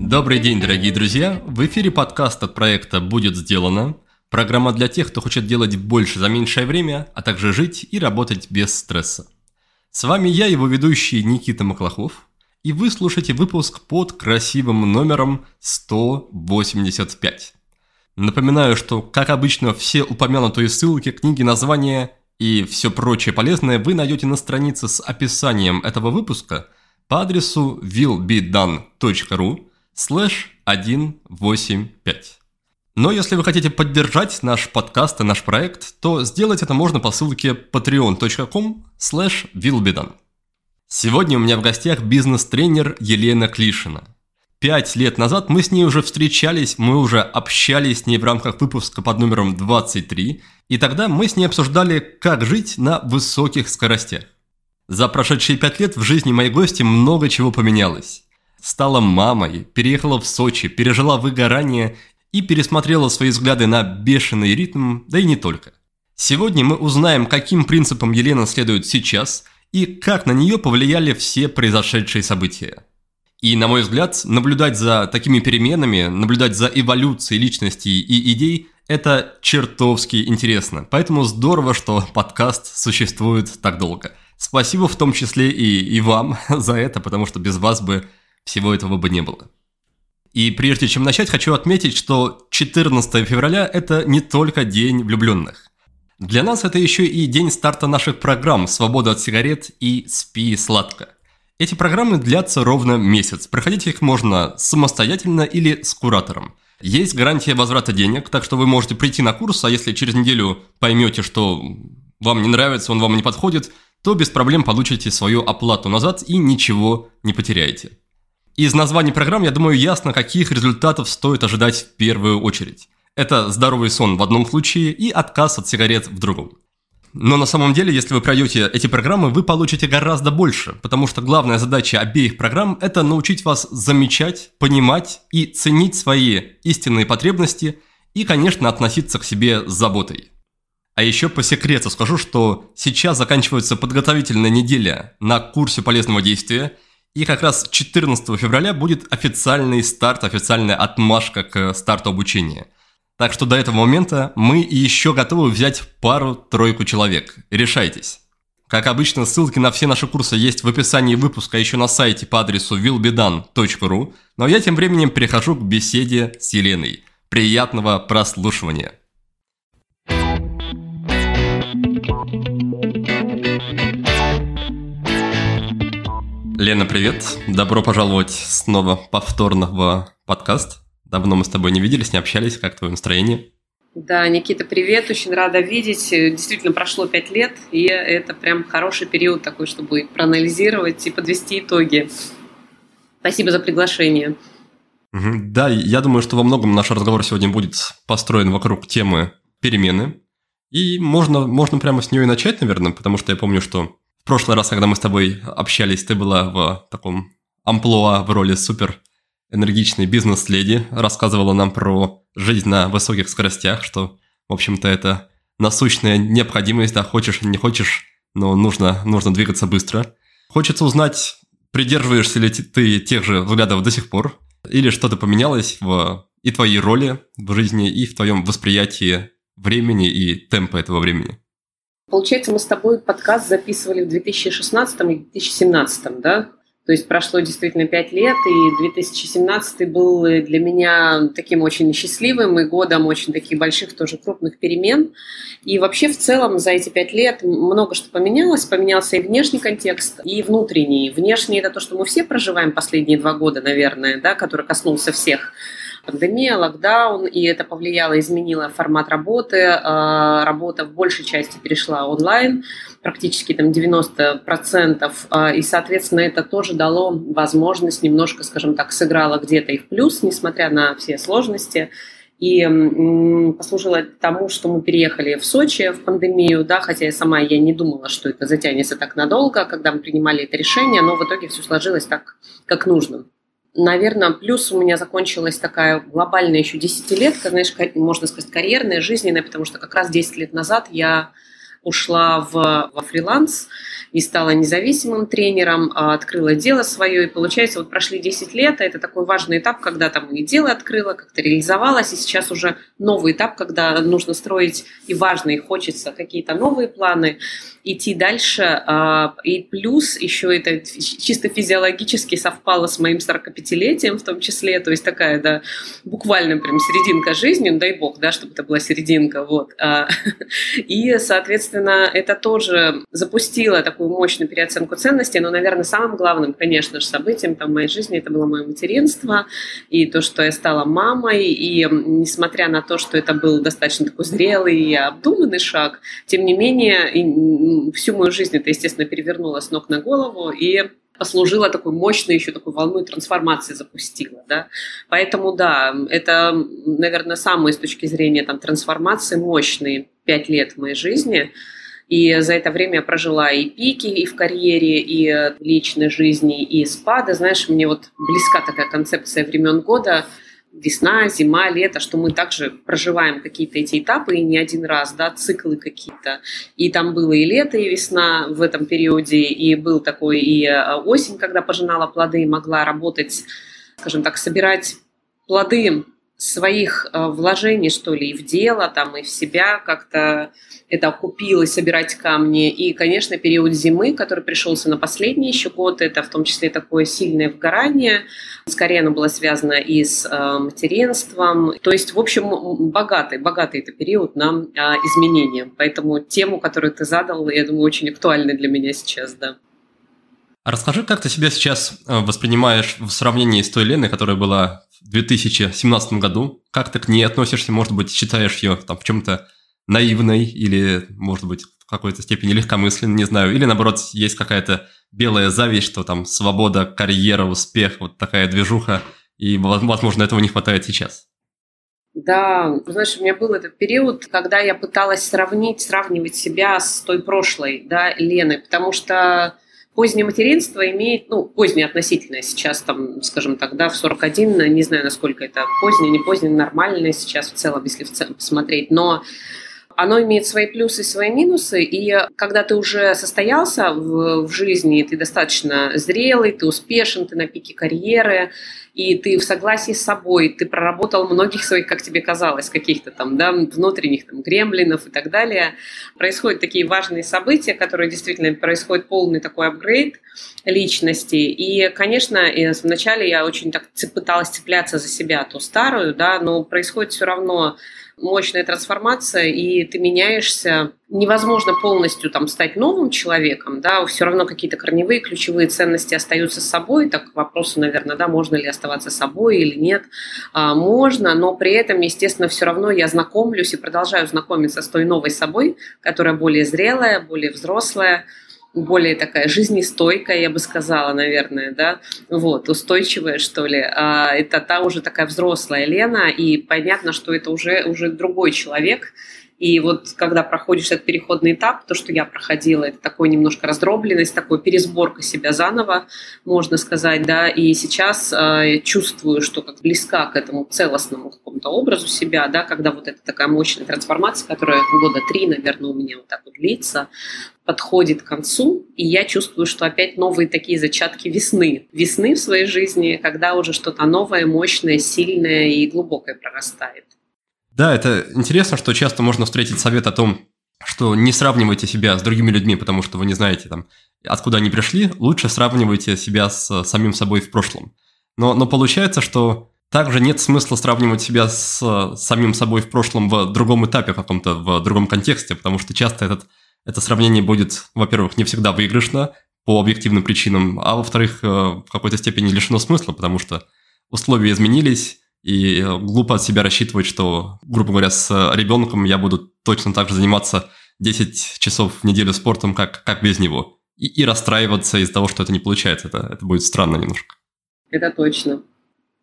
Добрый день, дорогие друзья! В эфире подкаст от проекта «Будет сделано». Программа для тех, кто хочет делать больше за меньшее время, а также жить и работать без стресса. С вами я, его ведущий Никита Маклахов, и вы слушаете выпуск под красивым номером 185. Напоминаю, что, как обычно, все упомянутые ссылки, книги, названия и все прочее полезное вы найдете на странице с описанием этого выпуска по адресу willbedone.ru слэш 185. Но если вы хотите поддержать наш подкаст и наш проект, то сделать это можно по ссылке patreon.com slash willbedone. Сегодня у меня в гостях бизнес-тренер Елена Клишина. Пять лет назад мы с ней уже встречались, мы уже общались с ней в рамках выпуска под номером 23, и тогда мы с ней обсуждали, как жить на высоких скоростях. За прошедшие пять лет в жизни моей гости много чего поменялось. Стала мамой, переехала в Сочи, пережила выгорание и пересмотрела свои взгляды на бешеный ритм, да и не только. Сегодня мы узнаем, каким принципам Елена следует сейчас и как на нее повлияли все произошедшие события. И, на мой взгляд, наблюдать за такими переменами, наблюдать за эволюцией личностей и идей – это чертовски интересно. Поэтому здорово, что подкаст существует так долго – Спасибо в том числе и, и вам за это, потому что без вас бы всего этого бы не было. И прежде чем начать, хочу отметить, что 14 февраля – это не только День влюбленных. Для нас это еще и день старта наших программ «Свобода от сигарет» и «Спи сладко». Эти программы длятся ровно месяц. Проходить их можно самостоятельно или с куратором. Есть гарантия возврата денег, так что вы можете прийти на курс, а если через неделю поймете, что вам не нравится, он вам не подходит – то без проблем получите свою оплату назад и ничего не потеряете. Из названия программ, я думаю, ясно, каких результатов стоит ожидать в первую очередь. Это здоровый сон в одном случае и отказ от сигарет в другом. Но на самом деле, если вы пройдете эти программы, вы получите гораздо больше, потому что главная задача обеих программ – это научить вас замечать, понимать и ценить свои истинные потребности и, конечно, относиться к себе с заботой. А еще по секрету скажу, что сейчас заканчивается подготовительная неделя на курсе полезного действия, и как раз 14 февраля будет официальный старт, официальная отмашка к старту обучения. Так что до этого момента мы еще готовы взять пару-тройку человек. Решайтесь. Как обычно, ссылки на все наши курсы есть в описании выпуска, еще на сайте по адресу willbedan.ru. Но я тем временем перехожу к беседе с Еленой. Приятного прослушивания! Лена, привет. Добро пожаловать снова повторно в подкаст. Давно мы с тобой не виделись, не общались. Как твое настроение? Да, Никита, привет. Очень рада видеть. Действительно, прошло пять лет, и это прям хороший период такой, чтобы проанализировать и подвести итоги. Спасибо за приглашение. Да, я думаю, что во многом наш разговор сегодня будет построен вокруг темы перемены. И можно, можно прямо с нее и начать, наверное, потому что я помню, что в прошлый раз, когда мы с тобой общались, ты была в таком амплуа в роли супер энергичной бизнес-леди, рассказывала нам про жизнь на высоких скоростях, что, в общем-то, это насущная необходимость, да, хочешь не хочешь, но нужно, нужно двигаться быстро. Хочется узнать, придерживаешься ли ты тех же взглядов до сих пор, или что-то поменялось в и твоей роли в жизни, и в твоем восприятии времени и темпа этого времени. Получается, мы с тобой подкаст записывали в 2016 и 2017, да? То есть прошло действительно пять лет, и 2017 был для меня таким очень счастливым и годом очень таких больших тоже крупных перемен. И вообще в целом за эти пять лет много что поменялось. Поменялся и внешний контекст, и внутренний. Внешний – это то, что мы все проживаем последние два года, наверное, да, который коснулся всех пандемия, локдаун, и это повлияло, изменило формат работы. А, работа в большей части перешла онлайн, практически там 90%, а, и, соответственно, это тоже дало возможность немножко, скажем так, сыграло где-то и в плюс, несмотря на все сложности и послужило тому, что мы переехали в Сочи в пандемию, да, хотя я сама я не думала, что это затянется так надолго, когда мы принимали это решение, но в итоге все сложилось так, как нужно. Наверное, плюс у меня закончилась такая глобальная еще десятилетка, знаешь, можно сказать, карьерная, жизненная, потому что как раз 10 лет назад я ушла в, во фриланс и стала независимым тренером, а, открыла дело свое, и получается, вот прошли 10 лет, а это такой важный этап, когда там и дело открыла, как-то реализовалась, и сейчас уже новый этап, когда нужно строить и важно, и хочется какие-то новые планы, идти дальше. А, и плюс еще это чисто физиологически совпало с моим 45-летием в том числе, то есть такая, да, буквально прям серединка жизни, ну, дай бог, да, чтобы это была серединка, вот. А, и, соответственно, это тоже запустило такую мощную переоценку ценностей, но, наверное, самым главным, конечно же, событием там, в моей жизни это было мое материнство и то, что я стала мамой, и несмотря на то, что это был достаточно такой зрелый и обдуманный шаг, тем не менее, всю мою жизнь это, естественно, перевернуло с ног на голову и послужила такой мощной еще такой волной трансформации запустила, да. Поэтому, да, это, наверное, самые с точки зрения там трансформации мощные пять лет моей жизни. И за это время я прожила и пики, и в карьере, и в личной жизни, и спады. Знаешь, мне вот близка такая концепция времен года – весна, зима, лето, что мы также проживаем какие-то эти этапы и не один раз, да, циклы какие-то. И там было и лето, и весна в этом периоде, и был такой и э, осень, когда пожинала плоды и могла работать, скажем так, собирать плоды своих э, вложений, что ли, и в дело, там, и в себя как-то это окупилось, собирать камни. И, конечно, период зимы, который пришелся на последний еще год, это в том числе такое сильное вгорание. Скорее оно было связано и с э, материнством. То есть, в общем, богатый, богатый это период на э, изменения. Поэтому тему, которую ты задал, я думаю, очень актуальна для меня сейчас, да. А расскажи, как ты себя сейчас э, воспринимаешь в сравнении с той Леной, которая была в 2017 году? Как ты к ней относишься? Может быть, считаешь ее там, в чем-то наивной или, может быть, в какой-то степени легкомысленной, не знаю. Или, наоборот, есть какая-то белая зависть, что там свобода, карьера, успех, вот такая движуха, и, возможно, этого не хватает сейчас. Да, знаешь, у меня был этот период, когда я пыталась сравнить, сравнивать себя с той прошлой, да, Леной, потому что позднее материнство имеет, ну, позднее относительно сейчас, там, скажем так, да, в 41, не знаю, насколько это позднее, не позднее, нормальное сейчас в целом, если в целом посмотреть, но оно имеет свои плюсы и свои минусы, и когда ты уже состоялся в, в жизни, ты достаточно зрелый, ты успешен, ты на пике карьеры, и ты в согласии с собой, ты проработал многих своих, как тебе казалось, каких-то там, да, внутренних там гремлинов и так далее. Происходят такие важные события, которые действительно происходит полный такой апгрейд личности. И, конечно, вначале я очень так пыталась цепляться за себя, ту старую, да, но происходит все равно мощная трансформация, и ты меняешься. Невозможно полностью там стать новым человеком, да, все равно какие-то корневые ключевые ценности остаются с собой. Так вопросы, наверное, да, можно ли оставаться собой или нет. А, можно, но при этом, естественно, все равно я знакомлюсь и продолжаю знакомиться с той новой собой, которая более зрелая, более взрослая, более такая жизнестойкая, я бы сказала, наверное, да, вот, устойчивая, что ли. А это та уже такая взрослая Лена, и понятно, что это уже, уже другой человек, и вот когда проходишь этот переходный этап, то, что я проходила, это такой немножко раздробленность, такой пересборка себя заново, можно сказать, да, и сейчас э, чувствую, что как близка к этому целостному какому-то образу себя, да, когда вот эта такая мощная трансформация, которая года три, наверное, у меня вот так вот длится, подходит к концу, и я чувствую, что опять новые такие зачатки весны. Весны в своей жизни, когда уже что-то новое, мощное, сильное и глубокое прорастает. Да, это интересно, что часто можно встретить совет о том, что не сравнивайте себя с другими людьми, потому что вы не знаете, там, откуда они пришли, лучше сравнивайте себя с самим собой в прошлом. Но, но получается, что также нет смысла сравнивать себя с самим собой в прошлом в другом этапе каком-то, в другом контексте, потому что часто этот, это сравнение будет, во-первых, не всегда выигрышно по объективным причинам, а во-вторых, э, в какой-то степени лишено смысла, потому что условия изменились, и э, глупо от себя рассчитывать, что, грубо говоря, с ребенком я буду точно так же заниматься 10 часов в неделю спортом, как, как без него. И, и расстраиваться из-за того, что это не получается. Это, это будет странно немножко. Это точно.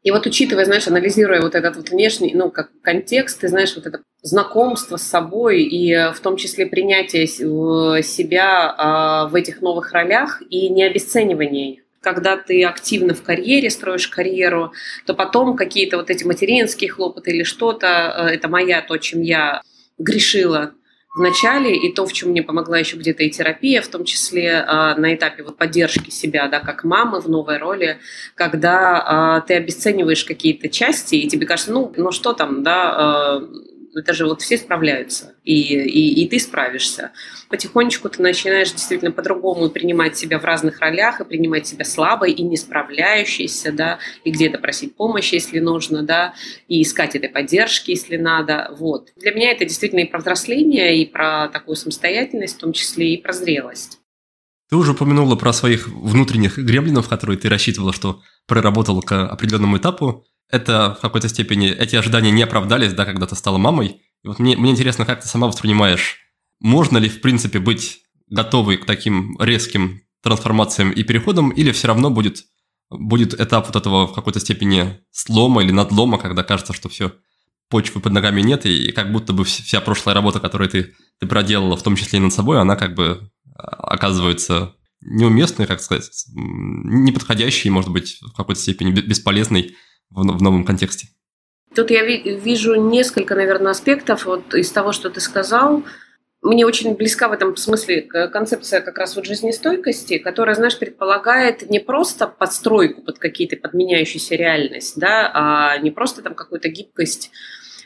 И вот учитывая, знаешь, анализируя вот этот вот внешний, ну, как контекст, ты знаешь, вот это знакомство с собой и э, в том числе принятие себя а, в этих новых ролях и не обесценивание их когда ты активно в карьере, строишь карьеру, то потом какие-то вот эти материнские хлопоты или что-то, э, это моя, то, чем я грешила в начале, и то, в чем мне помогла еще где-то и терапия, в том числе э, на этапе вот поддержки себя, да, как мамы в новой роли, когда э, ты обесцениваешь какие-то части, и тебе кажется, ну, ну что там, да, э, это же вот все справляются, и, и, и ты справишься. Потихонечку ты начинаешь действительно по-другому принимать себя в разных ролях, и принимать себя слабой и не справляющейся, да, и где-то просить помощи, если нужно, да, и искать этой поддержки, если надо, вот. Для меня это действительно и про взросление, и про такую самостоятельность, в том числе и про зрелость. Ты уже упомянула про своих внутренних гремлинов, которые ты рассчитывала, что проработала к определенному этапу это в какой-то степени, эти ожидания не оправдались, да, когда ты стала мамой. И вот мне, мне интересно, как ты сама воспринимаешь, можно ли, в принципе, быть готовой к таким резким трансформациям и переходам, или все равно будет, будет этап вот этого в какой-то степени слома или надлома, когда кажется, что все, почвы под ногами нет, и как будто бы вся прошлая работа, которую ты, ты проделала, в том числе и над собой, она как бы а, оказывается неуместной, как сказать, неподходящей, может быть, в какой-то степени бесполезной в, в новом контексте? Тут я вижу несколько, наверное, аспектов вот из того, что ты сказал. Мне очень близка в этом смысле концепция как раз вот жизнестойкости, которая, знаешь, предполагает не просто подстройку под какие-то подменяющиеся реальность, да, а не просто там какую-то гибкость,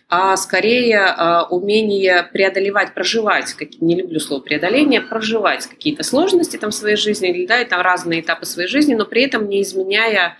а скорее а, умение преодолевать, проживать, не люблю слово преодоление, проживать какие-то сложности там в своей жизни, да, это разные этапы своей жизни, но при этом не изменяя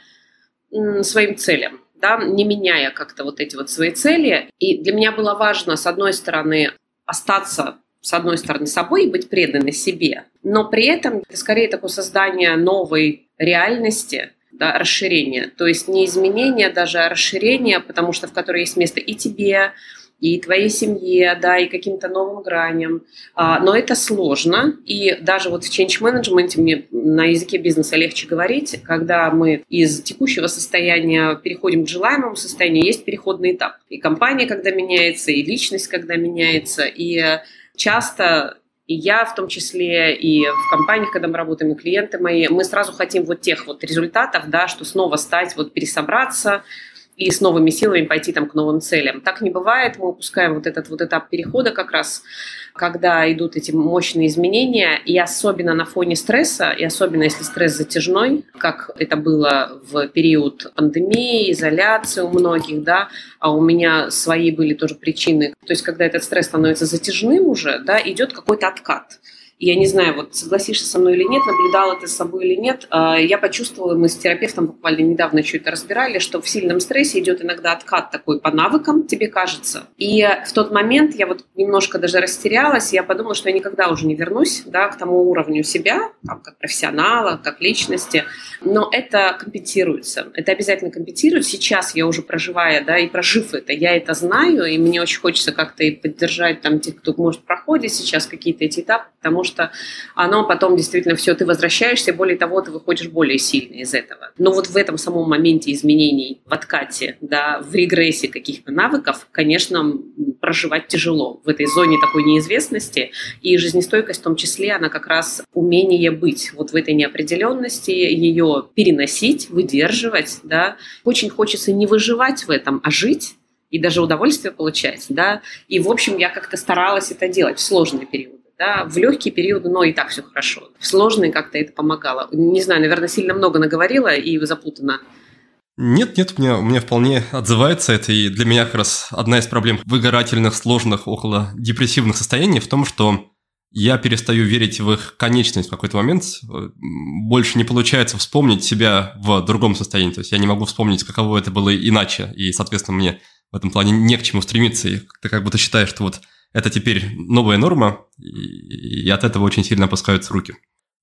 своим целям, да, не меняя как-то вот эти вот свои цели. И для меня было важно, с одной стороны, остаться с одной стороны, собой и быть преданной себе, но при этом это скорее такое создание новой реальности, да, расширение. То есть не изменение даже, а расширение, потому что в которой есть место и тебе, и твоей семье, да, и каким-то новым граням. А, но это сложно, и даже вот в change management мне на языке бизнеса легче говорить, когда мы из текущего состояния переходим к желаемому состоянию, есть переходный этап. И компания, когда меняется, и личность, когда меняется, и часто и я в том числе, и в компаниях, когда мы работаем, и клиенты мои, мы сразу хотим вот тех вот результатов, да, что снова стать, вот пересобраться, и с новыми силами пойти там к новым целям. Так не бывает, мы упускаем вот этот вот этап перехода как раз, когда идут эти мощные изменения, и особенно на фоне стресса, и особенно если стресс затяжной, как это было в период пандемии, изоляции у многих, да, а у меня свои были тоже причины. То есть, когда этот стресс становится затяжным уже, да, идет какой-то откат я не знаю, вот согласишься со мной или нет, наблюдал это с собой или нет, а, я почувствовала, мы с терапевтом буквально недавно что это разбирали, что в сильном стрессе идет иногда откат такой по навыкам, тебе кажется. И в тот момент я вот немножко даже растерялась, я подумала, что я никогда уже не вернусь да, к тому уровню себя, там, как профессионала, как личности, но это компенсируется, это обязательно компенсирует. Сейчас я уже проживая, да, и прожив это, я это знаю, и мне очень хочется как-то и поддержать там тех, кто, может, проходит сейчас какие-то эти этапы, потому что оно потом действительно все, ты возвращаешься, более того, ты выходишь более сильно из этого. Но вот в этом самом моменте изменений в откате, да, в регрессе каких-то навыков, конечно, проживать тяжело в этой зоне такой неизвестности, и жизнестойкость в том числе, она как раз умение быть вот в этой неопределенности, ее переносить, выдерживать, да. Очень хочется не выживать в этом, а жить, и даже удовольствие получать, да. И, в общем, я как-то старалась это делать в сложный период да, в легкие периоды, но и так все хорошо. В сложные как-то это помогало. Не знаю, наверное, сильно много наговорила и запутана. Нет, нет, мне, мне вполне отзывается это, и для меня как раз одна из проблем выгорательных, сложных, около депрессивных состояний в том, что я перестаю верить в их конечность в какой-то момент. Больше не получается вспомнить себя в другом состоянии. То есть я не могу вспомнить, каково это было иначе. И, соответственно, мне в этом плане не к чему стремиться. И ты как будто считаешь, что вот это теперь новая норма, и от этого очень сильно опускаются руки.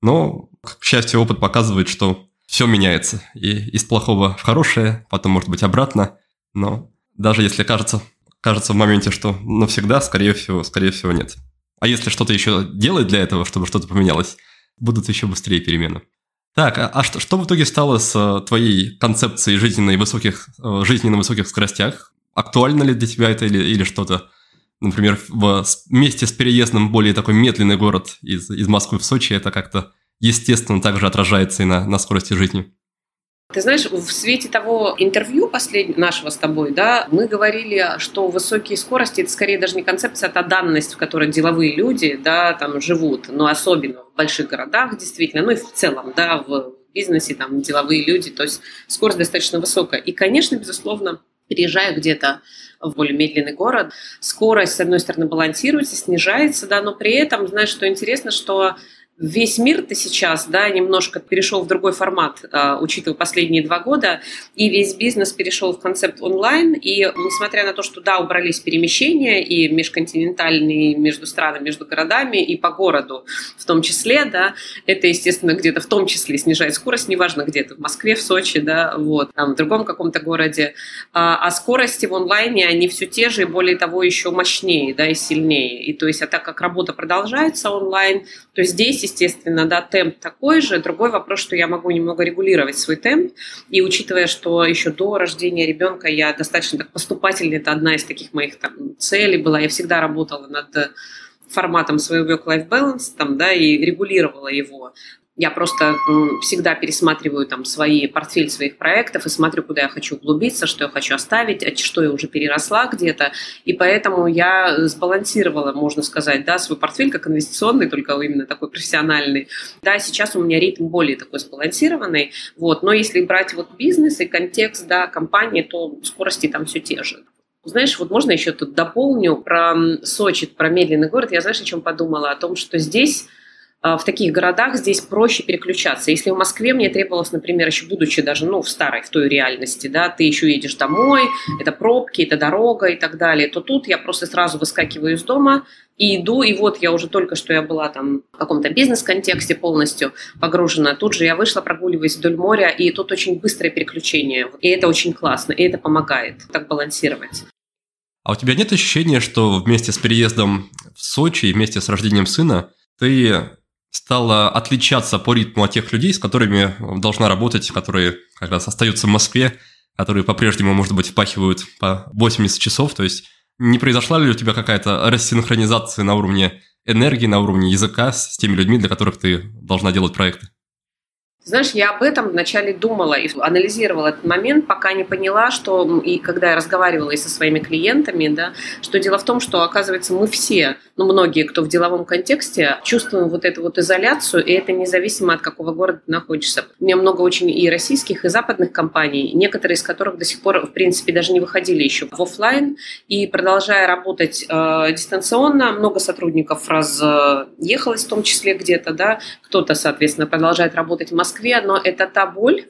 Но, к счастью, опыт показывает, что все меняется. И из плохого в хорошее, потом, может быть, обратно. Но даже если кажется, кажется в моменте, что навсегда, скорее всего, скорее всего, нет. А если что-то еще делать для этого, чтобы что-то поменялось, будут еще быстрее перемены. Так, а, а что, что в итоге стало с э, твоей концепцией жизни на высоких, э, жизни высоких скоростях? Актуально ли для тебя это или, или что-то например, вместе с переездом более такой медленный город из, из Москвы в Сочи, это как-то естественно также отражается и на, на скорости жизни. Ты знаешь, в свете того интервью последнего нашего с тобой, да, мы говорили, что высокие скорости это скорее даже не концепция, а данность, в которой деловые люди, да, там живут, но особенно в больших городах, действительно, ну и в целом, да, в бизнесе, там, деловые люди, то есть скорость достаточно высокая. И, конечно, безусловно, переезжая где-то в более медленный город, скорость, с одной стороны, балансируется, снижается, да, но при этом, знаешь, что интересно, что весь мир-то сейчас, да, немножко перешел в другой формат, а, учитывая последние два года, и весь бизнес перешел в концепт онлайн, и несмотря на то, что, да, убрались перемещения и межконтинентальные между странами, между городами и по городу в том числе, да, это, естественно, где-то в том числе снижает скорость, неважно где-то, в Москве, в Сочи, да, вот, там, в другом каком-то городе, а, а скорости в онлайне, они все те же, и более того, еще мощнее, да, и сильнее, и то есть, а так как работа продолжается онлайн, то здесь естественно, да, темп такой же. Другой вопрос, что я могу немного регулировать свой темп. И учитывая, что еще до рождения ребенка я достаточно так поступательна, это одна из таких моих там, целей была. Я всегда работала над форматом своего work-life balance, там, да, и регулировала его. Я просто всегда пересматриваю там свои портфель своих проектов и смотрю, куда я хочу углубиться, что я хочу оставить, а что я уже переросла где-то. И поэтому я сбалансировала, можно сказать, да, свой портфель как инвестиционный, только именно такой профессиональный. Да, сейчас у меня ритм более такой сбалансированный. Вот. Но если брать вот бизнес и контекст да, компании, то скорости там все те же. Знаешь, вот можно еще тут дополню про Сочи, про медленный город. Я, знаешь, о чем подумала? О том, что здесь в таких городах здесь проще переключаться. Если в Москве мне требовалось, например, еще будучи даже ну, в старой, в той реальности, да, ты еще едешь домой, это пробки, это дорога и так далее, то тут я просто сразу выскакиваю из дома и иду, и вот я уже только что я была там в каком-то бизнес-контексте полностью погружена, тут же я вышла, прогуливаясь вдоль моря, и тут очень быстрое переключение, и это очень классно, и это помогает так балансировать. А у тебя нет ощущения, что вместе с переездом в Сочи и вместе с рождением сына ты стала отличаться по ритму от тех людей, с которыми должна работать, которые как раз остаются в Москве, которые по-прежнему, может быть, впахивают по 80 часов. То есть не произошла ли у тебя какая-то рассинхронизация на уровне энергии, на уровне языка с теми людьми, для которых ты должна делать проекты? Знаешь, я об этом вначале думала и анализировала этот момент, пока не поняла, что, и когда я разговаривала и со своими клиентами, да, что дело в том, что, оказывается, мы все, ну, многие, кто в деловом контексте, чувствуем вот эту вот изоляцию, и это независимо от какого города ты находишься. У меня много очень и российских, и западных компаний, некоторые из которых до сих пор, в принципе, даже не выходили еще в офлайн, и продолжая работать э, дистанционно, много сотрудников разъехалось в том числе где-то, да, кто-то, соответственно, продолжает работать в Москве, Москве, но это та боль,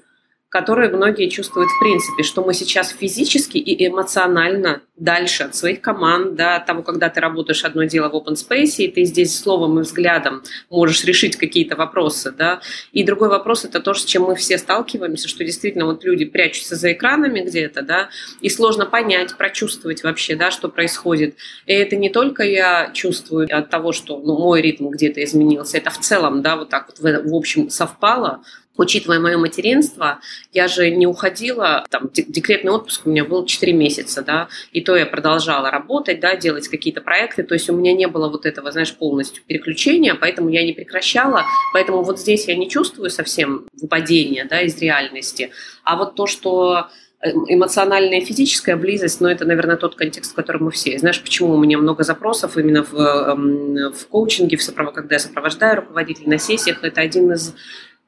которую многие чувствуют в принципе, что мы сейчас физически и эмоционально дальше от своих команд, да, от того, когда ты работаешь одно дело в open space, и ты здесь словом и взглядом можешь решить какие-то вопросы, да. И другой вопрос – это то, с чем мы все сталкиваемся, что действительно вот люди прячутся за экранами где-то, да, и сложно понять, прочувствовать вообще, да, что происходит. И это не только я чувствую от того, что ну, мой ритм где-то изменился, это в целом, да, вот так вот в, в общем совпало, Учитывая мое материнство, я же не уходила, там, декретный отпуск у меня был 4 месяца, да, и то я продолжала работать, да, делать какие-то проекты, то есть у меня не было вот этого, знаешь, полностью переключения, поэтому я не прекращала, поэтому вот здесь я не чувствую совсем выпадения, да, из реальности, а вот то, что э, эмоциональная и физическая близость, но ну, это, наверное, тот контекст, в котором мы все. Знаешь, почему у меня много запросов именно в, эм, в коучинге, в сопров... когда я сопровождаю руководителей на сессиях, это один из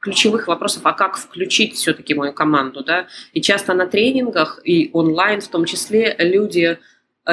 ключевых вопросов, а как включить все-таки мою команду, да, и часто на тренингах и онлайн в том числе люди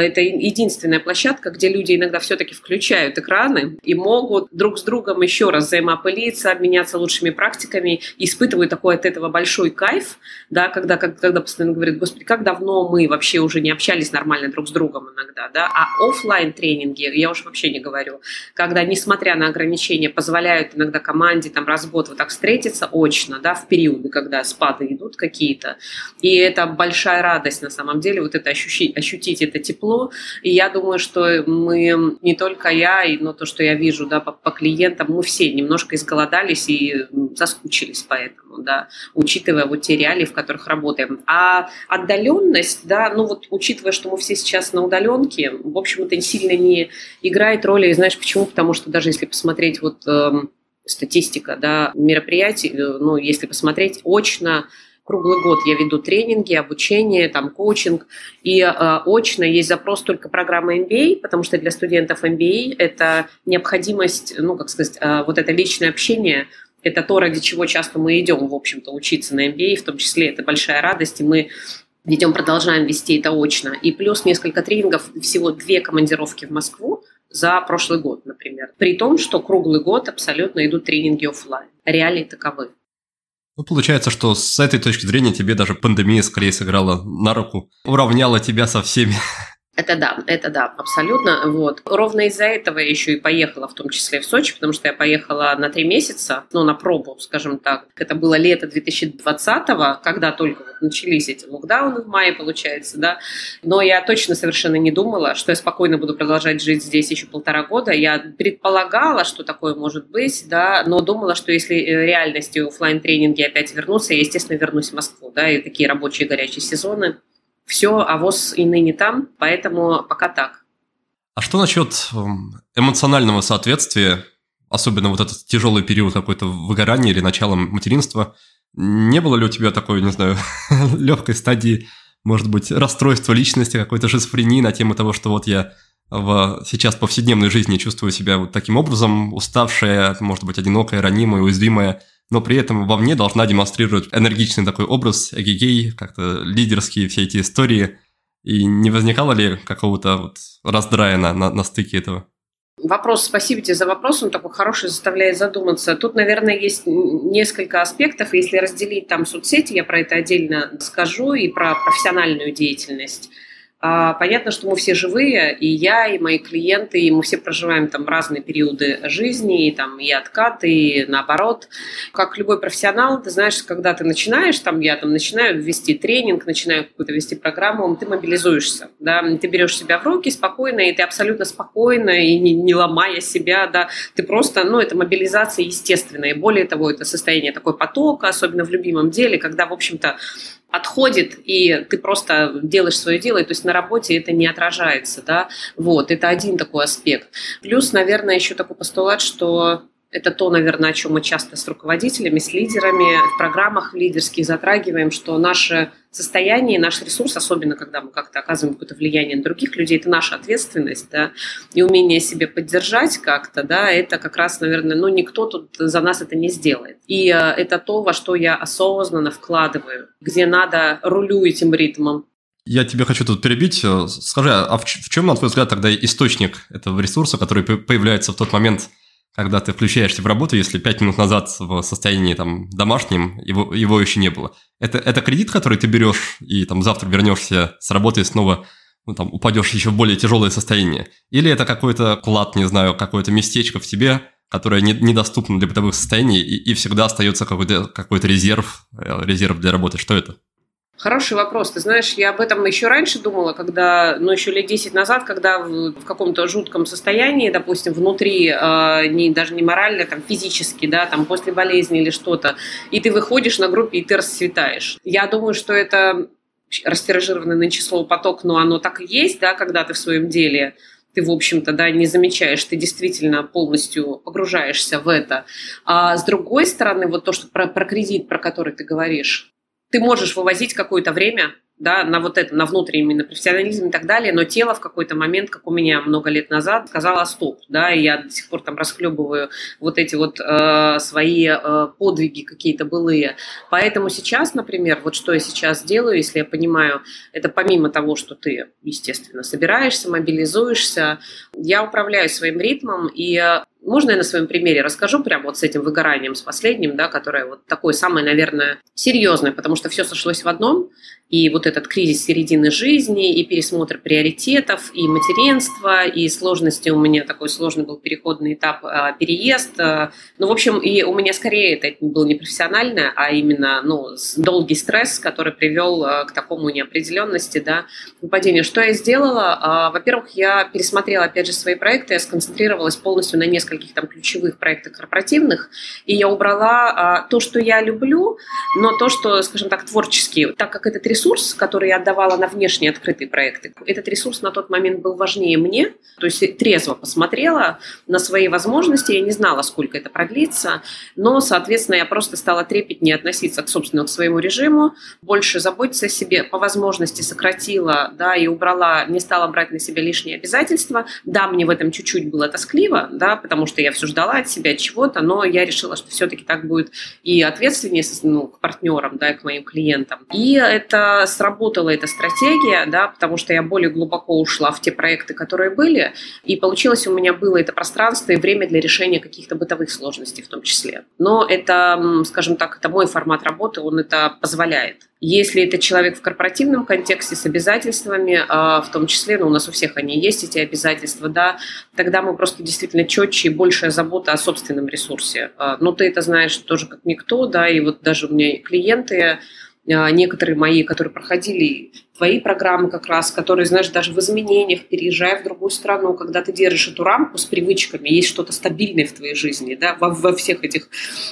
это единственная площадка, где люди иногда все-таки включают экраны и могут друг с другом еще раз взаимоопылиться, обменяться лучшими практиками, испытывают такой от этого большой кайф, да, когда, когда постоянно говорят, господи, как давно мы вообще уже не общались нормально друг с другом иногда, да, а офлайн тренинги, я уж вообще не говорю, когда, несмотря на ограничения, позволяют иногда команде там разбот вот так встретиться очно, да, в периоды, когда спады идут какие-то, и это большая радость на самом деле, вот это ощутить, ощутить это тепло тепло. И я думаю, что мы, не только я, но то, что я вижу да, по, по клиентам, мы все немножко изголодались и заскучились поэтому, да, учитывая вот те реалии, в которых работаем. А отдаленность, да, ну вот учитывая, что мы все сейчас на удаленке, в общем, это сильно не играет роли. И знаешь почему? Потому что даже если посмотреть вот э, статистика, да, мероприятий, э, ну, если посмотреть очно, круглый год я веду тренинги, обучение, там коучинг, и э, очно есть запрос только программы MBA, потому что для студентов MBA это необходимость, ну, как сказать, э, вот это личное общение, это то, ради чего часто мы идем, в общем-то, учиться на MBA, в том числе это большая радость, и мы ведем, продолжаем вести это очно. И плюс несколько тренингов, всего две командировки в Москву за прошлый год, например. При том, что круглый год абсолютно идут тренинги офлайн. Реалии таковы. Ну, получается, что с этой точки зрения тебе даже пандемия скорее сыграла на руку, уравняла тебя со всеми это да, это да, абсолютно. Вот. Ровно из-за этого я еще и поехала, в том числе в Сочи, потому что я поехала на три месяца, ну, на пробу, скажем так. Это было лето 2020-го, когда только вот начались эти локдауны в мае, получается, да. Но я точно совершенно не думала, что я спокойно буду продолжать жить здесь еще полтора года. Я предполагала, что такое может быть, да, но думала, что если э, реальности офлайн тренинги опять вернутся, я, естественно, вернусь в Москву, да, и такие рабочие горячие сезоны – все, а ВОЗ и ныне там, поэтому пока так. А что насчет эм, эмоционального соответствия, особенно вот этот тяжелый период какой-то выгорания или началом материнства? Не было ли у тебя такой, не знаю, легкой стадии, может быть, расстройства личности, какой-то шизофрении на тему того, что вот я в сейчас повседневной жизни чувствую себя вот таким образом, уставшая, может быть, одинокая, ранимая, уязвимая, но при этом вовне должна демонстрировать энергичный такой образ, эгегей, как-то лидерские все эти истории. И не возникало ли какого-то вот раздрая на, на, на стыке этого? Вопрос, спасибо тебе за вопрос, он такой хороший, заставляет задуматься. Тут, наверное, есть несколько аспектов. Если разделить там соцсети, я про это отдельно скажу, и про профессиональную деятельность. А, понятно, что мы все живые, и я, и мои клиенты, и мы все проживаем там разные периоды жизни, и там и откаты, и наоборот. Как любой профессионал, ты знаешь, когда ты начинаешь, там я там начинаю вести тренинг, начинаю какую-то вести программу, ты мобилизуешься, да, ты берешь себя в руки спокойно, и ты абсолютно спокойно, и не, не ломая себя, да, ты просто, ну, это мобилизация естественная, и более того, это состояние такой потока, особенно в любимом деле, когда, в общем-то, отходит, и ты просто делаешь свое дело, и то есть на работе это не отражается, да, вот, это один такой аспект. Плюс, наверное, еще такой постулат, что это то, наверное, о чем мы часто с руководителями, с лидерами в программах лидерских затрагиваем, что наше состояние, наш ресурс, особенно когда мы как-то оказываем какое-то влияние на других людей, это наша ответственность, да, и умение себе поддержать как-то, да, это как раз, наверное, ну, никто тут за нас это не сделает. И э, это то, во что я осознанно вкладываю, где надо рулю этим ритмом, я тебе хочу тут перебить. Скажи, а в чем, на твой взгляд, тогда источник этого ресурса, который появляется в тот момент, когда ты включаешься в работу, если пять минут назад в состоянии там домашнем его, его еще не было. Это, это кредит, который ты берешь, и там завтра вернешься с работы и снова ну, там, упадешь еще в более тяжелое состояние. Или это какой-то клад, не знаю, какое-то местечко в тебе, которое не, недоступно для бытовых состояний, и, и всегда остается какой-то какой резерв, э, резерв для работы. Что это? Хороший вопрос. Ты знаешь, я об этом еще раньше думала, когда, ну, еще лет 10 назад, когда в, в каком-то жутком состоянии, допустим, внутри, э, не, даже не морально, там, физически, да, там, после болезни или что-то, и ты выходишь на группе, и ты расцветаешь. Я думаю, что это растиражированное нынче слово поток, но оно так и есть, да, когда ты в своем деле ты, в общем-то, да, не замечаешь, ты действительно полностью погружаешься в это. А с другой стороны, вот то, что про, про кредит, про который ты говоришь, ты можешь вывозить какое-то время да, на вот это, на внутренний, на профессионализм и так далее, но тело в какой-то момент, как у меня много лет назад, сказало стоп, да, и я до сих пор там расхлебываю вот эти вот э, свои э, подвиги какие-то былые. Поэтому сейчас, например, вот что я сейчас делаю, если я понимаю, это помимо того, что ты, естественно, собираешься, мобилизуешься, я управляю своим ритмом, и можно я на своем примере расскажу прямо вот с этим выгоранием, с последним, да, которое вот такое самое, наверное, серьезное, потому что все сошлось в одном, и вот этот кризис середины жизни, и пересмотр приоритетов, и материнство, и сложности у меня такой сложный был переходный этап, э, переезд. Э, ну, в общем, и у меня скорее это был не профессионально, а именно, ну, долгий стресс, который привел э, к такому неопределенности, да, выпадению. Что я сделала? А, во-первых, я пересмотрела, опять же, свои проекты, я сконцентрировалась полностью на нескольких там ключевых проектах корпоративных, и я убрала а, то, что я люблю, но то, что, скажем так, творчески, так как этот ресурс ресурс, который я отдавала на внешние открытые проекты. Этот ресурс на тот момент был важнее мне, то есть трезво посмотрела на свои возможности, я не знала, сколько это продлится, но, соответственно, я просто стала трепетнее относиться к, собственно, к своему режиму, больше заботиться о себе, по возможности сократила, да, и убрала, не стала брать на себя лишние обязательства. Да, мне в этом чуть-чуть было тоскливо, да, потому что я все ждала от себя чего-то, но я решила, что все-таки так будет и ответственнее ну, к партнерам, да, и к моим клиентам. И это сработала эта стратегия, да, потому что я более глубоко ушла в те проекты, которые были, и получилось у меня было это пространство и время для решения каких-то бытовых сложностей в том числе. Но это, скажем так, это мой формат работы, он это позволяет. Если это человек в корпоративном контексте с обязательствами, а, в том числе, ну, у нас у всех они есть, эти обязательства, да, тогда мы просто действительно четче и большая забота о собственном ресурсе. А, но ты это знаешь тоже как никто, да, и вот даже у меня клиенты, некоторые мои, которые проходили твои программы как раз, которые, знаешь, даже в изменениях, переезжая в другую страну, когда ты держишь эту рамку с привычками, есть что-то стабильное в твоей жизни, да, во, во всех этих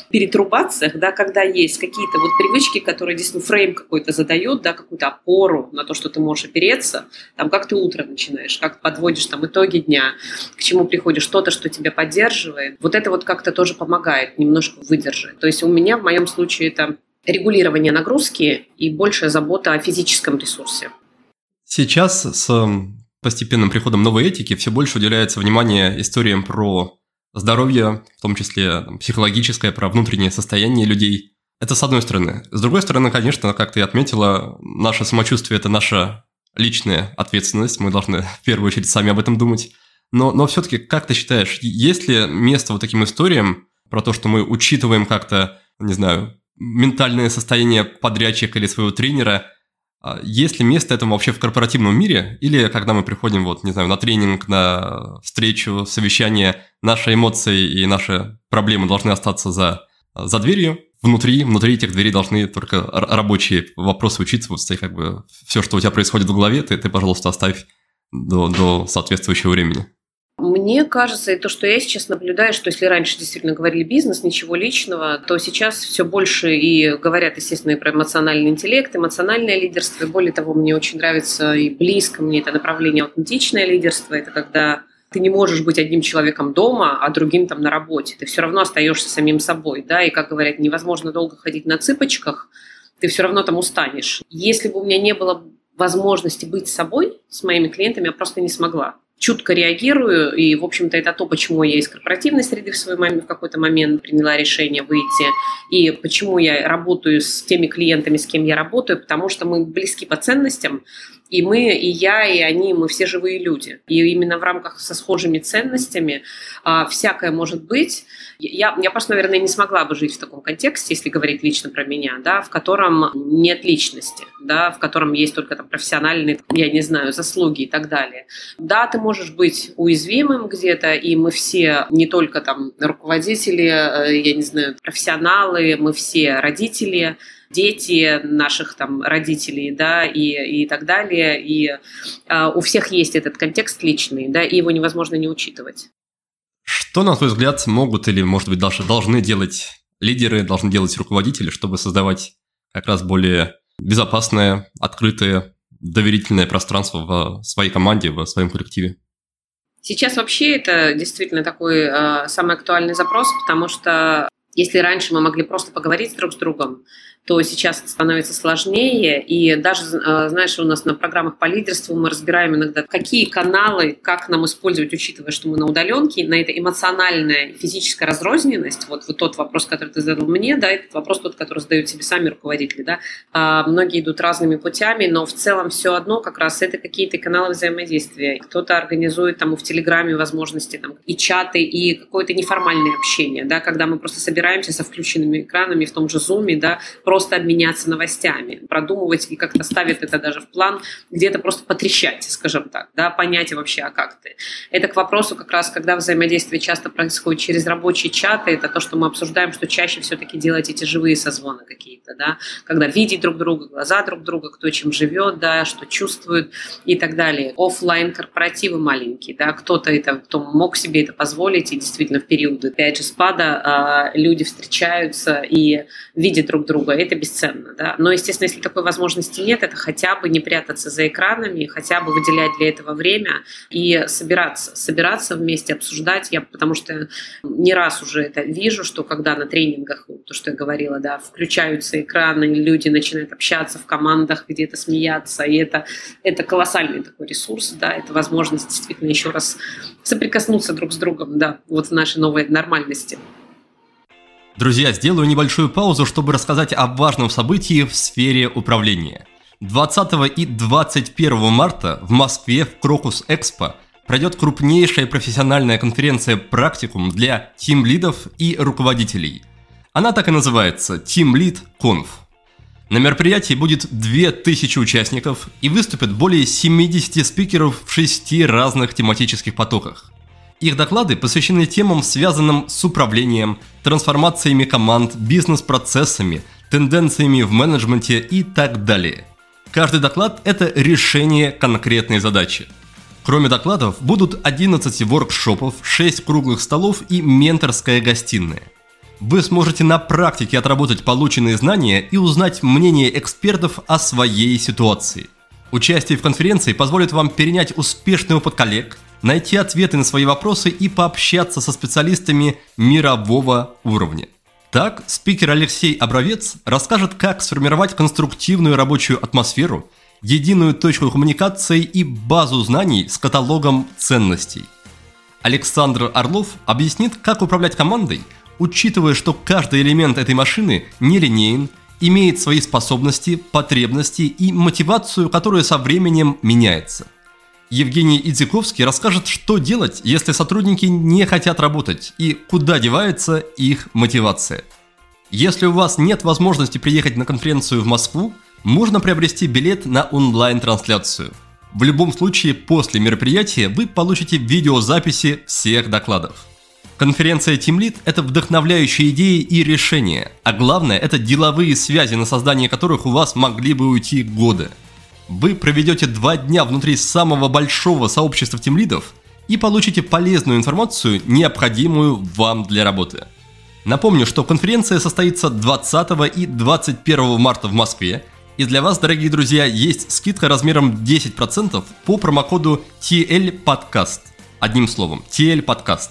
перетрубациях, да, когда есть какие-то вот привычки, которые действительно фрейм какой-то задают, да, какую-то опору на то, что ты можешь опереться, там, как ты утро начинаешь, как подводишь там итоги дня, к чему приходишь, что-то, что тебя поддерживает, вот это вот как-то тоже помогает немножко выдержать. То есть у меня в моем случае это регулирование нагрузки и большая забота о физическом ресурсе. Сейчас с постепенным приходом новой этики все больше уделяется внимание историям про здоровье, в том числе там, психологическое, про внутреннее состояние людей. Это с одной стороны. С другой стороны, конечно, как ты отметила, наше самочувствие – это наша личная ответственность, мы должны в первую очередь сами об этом думать. Но, но все-таки, как ты считаешь, есть ли место вот таким историям про то, что мы учитываем как-то, не знаю, ментальное состояние подрядчика или своего тренера, а есть ли место этому вообще в корпоративном мире? Или когда мы приходим, вот, не знаю, на тренинг, на встречу, совещание, наши эмоции и наши проблемы должны остаться за, за дверью, внутри, внутри этих дверей должны только рабочие вопросы учитываться, и как бы все, что у тебя происходит в голове, ты, ты пожалуйста, оставь до, до соответствующего времени. Мне кажется, и то, что я сейчас наблюдаю, что если раньше действительно говорили бизнес, ничего личного, то сейчас все больше и говорят, естественно, и про эмоциональный интеллект, эмоциональное лидерство. И более того, мне очень нравится и близко мне это направление аутентичное лидерство. Это когда ты не можешь быть одним человеком дома, а другим там на работе. Ты все равно остаешься самим собой, да, и, как говорят, невозможно долго ходить на цыпочках, ты все равно там устанешь. Если бы у меня не было возможности быть собой с моими клиентами, я просто не смогла чутко реагирую, и, в общем-то, это то, почему я из корпоративной среды в свой момент в какой-то момент приняла решение выйти, и почему я работаю с теми клиентами, с кем я работаю, потому что мы близки по ценностям, и мы, и я, и они, мы все живые люди. И именно в рамках со схожими ценностями а, всякое может быть. Я, я просто, наверное, не смогла бы жить в таком контексте, если говорить лично про меня, да, в котором нет личности, да, в котором есть только там профессиональные, я не знаю, заслуги и так далее. Да, ты можешь быть уязвимым где-то, и мы все, не только там руководители, э, я не знаю, профессионалы, мы все родители, дети наших там родителей, да, и, и так далее. И э, у всех есть этот контекст личный, да, и его невозможно не учитывать. Что, на твой взгляд, могут или, может быть, даже должны делать лидеры, должны делать руководители, чтобы создавать как раз более безопасное, открытое, доверительное пространство в своей команде, в своем коллективе? Сейчас вообще это действительно такой э, самый актуальный запрос, потому что если раньше мы могли просто поговорить друг с другом, то сейчас это становится сложнее. И даже, э, знаешь, у нас на программах по лидерству мы разбираем иногда, какие каналы, как нам использовать, учитывая, что мы на удаленке, на это эмоциональная физическая разрозненность, вот, вот тот вопрос, который ты задал мне, да, этот вопрос тот, который задают себе сами руководители, да, а, многие идут разными путями, но в целом все одно как раз это какие-то каналы взаимодействия. Кто-то организует там в Телеграме возможности там и чаты, и какое-то неформальное общение, да, когда мы просто собираемся со включенными экранами в том же Zoom, да, просто обменяться новостями, продумывать и как-то ставит это даже в план, где-то просто потрещать, скажем так, да, понять вообще, а как ты. Это к вопросу как раз, когда взаимодействие часто происходит через рабочие чаты, это то, что мы обсуждаем, что чаще все-таки делать эти живые созвоны какие-то, да, когда видеть друг друга, глаза друг друга, кто чем живет, да, что чувствует и так далее. Оффлайн корпоративы маленькие, да, кто-то это, кто мог себе это позволить, и действительно в периоды, опять же, спада а, люди встречаются и видят друг друга это бесценно. Да? Но, естественно, если такой возможности нет, это хотя бы не прятаться за экранами, хотя бы выделять для этого время и собираться. Собираться вместе, обсуждать. Я потому что не раз уже это вижу, что когда на тренингах, то, что я говорила, да, включаются экраны, люди начинают общаться в командах, где-то смеяться, и это, это колоссальный такой ресурс, да, это возможность действительно еще раз соприкоснуться друг с другом, да, вот в нашей новой нормальности. Друзья, сделаю небольшую паузу, чтобы рассказать о важном событии в сфере управления. 20 и 21 марта в Москве в Крокус Экспо пройдет крупнейшая профессиональная конференция «Практикум» для тим-лидов и руководителей. Она так и называется «Team Lead Conf». На мероприятии будет 2000 участников и выступят более 70 спикеров в шести разных тематических потоках. Их доклады посвящены темам, связанным с управлением, трансформациями команд, бизнес-процессами, тенденциями в менеджменте и так далее. Каждый доклад – это решение конкретной задачи. Кроме докладов, будут 11 воркшопов, 6 круглых столов и менторская гостиная – вы сможете на практике отработать полученные знания и узнать мнение экспертов о своей ситуации. Участие в конференции позволит вам перенять успешный опыт коллег, найти ответы на свои вопросы и пообщаться со специалистами мирового уровня. Так, спикер Алексей Абровец расскажет, как сформировать конструктивную рабочую атмосферу, единую точку коммуникации и базу знаний с каталогом ценностей. Александр Орлов объяснит, как управлять командой – учитывая, что каждый элемент этой машины нелинеен, имеет свои способности, потребности и мотивацию, которая со временем меняется. Евгений Идзиковский расскажет, что делать, если сотрудники не хотят работать и куда девается их мотивация. Если у вас нет возможности приехать на конференцию в Москву, можно приобрести билет на онлайн-трансляцию. В любом случае, после мероприятия вы получите видеозаписи всех докладов. Конференция Team Lead – это вдохновляющие идеи и решения, а главное – это деловые связи, на создание которых у вас могли бы уйти годы. Вы проведете два дня внутри самого большого сообщества тимлидов и получите полезную информацию, необходимую вам для работы. Напомню, что конференция состоится 20 и 21 марта в Москве, и для вас, дорогие друзья, есть скидка размером 10% по промокоду TL Podcast. Одним словом, TL Podcast.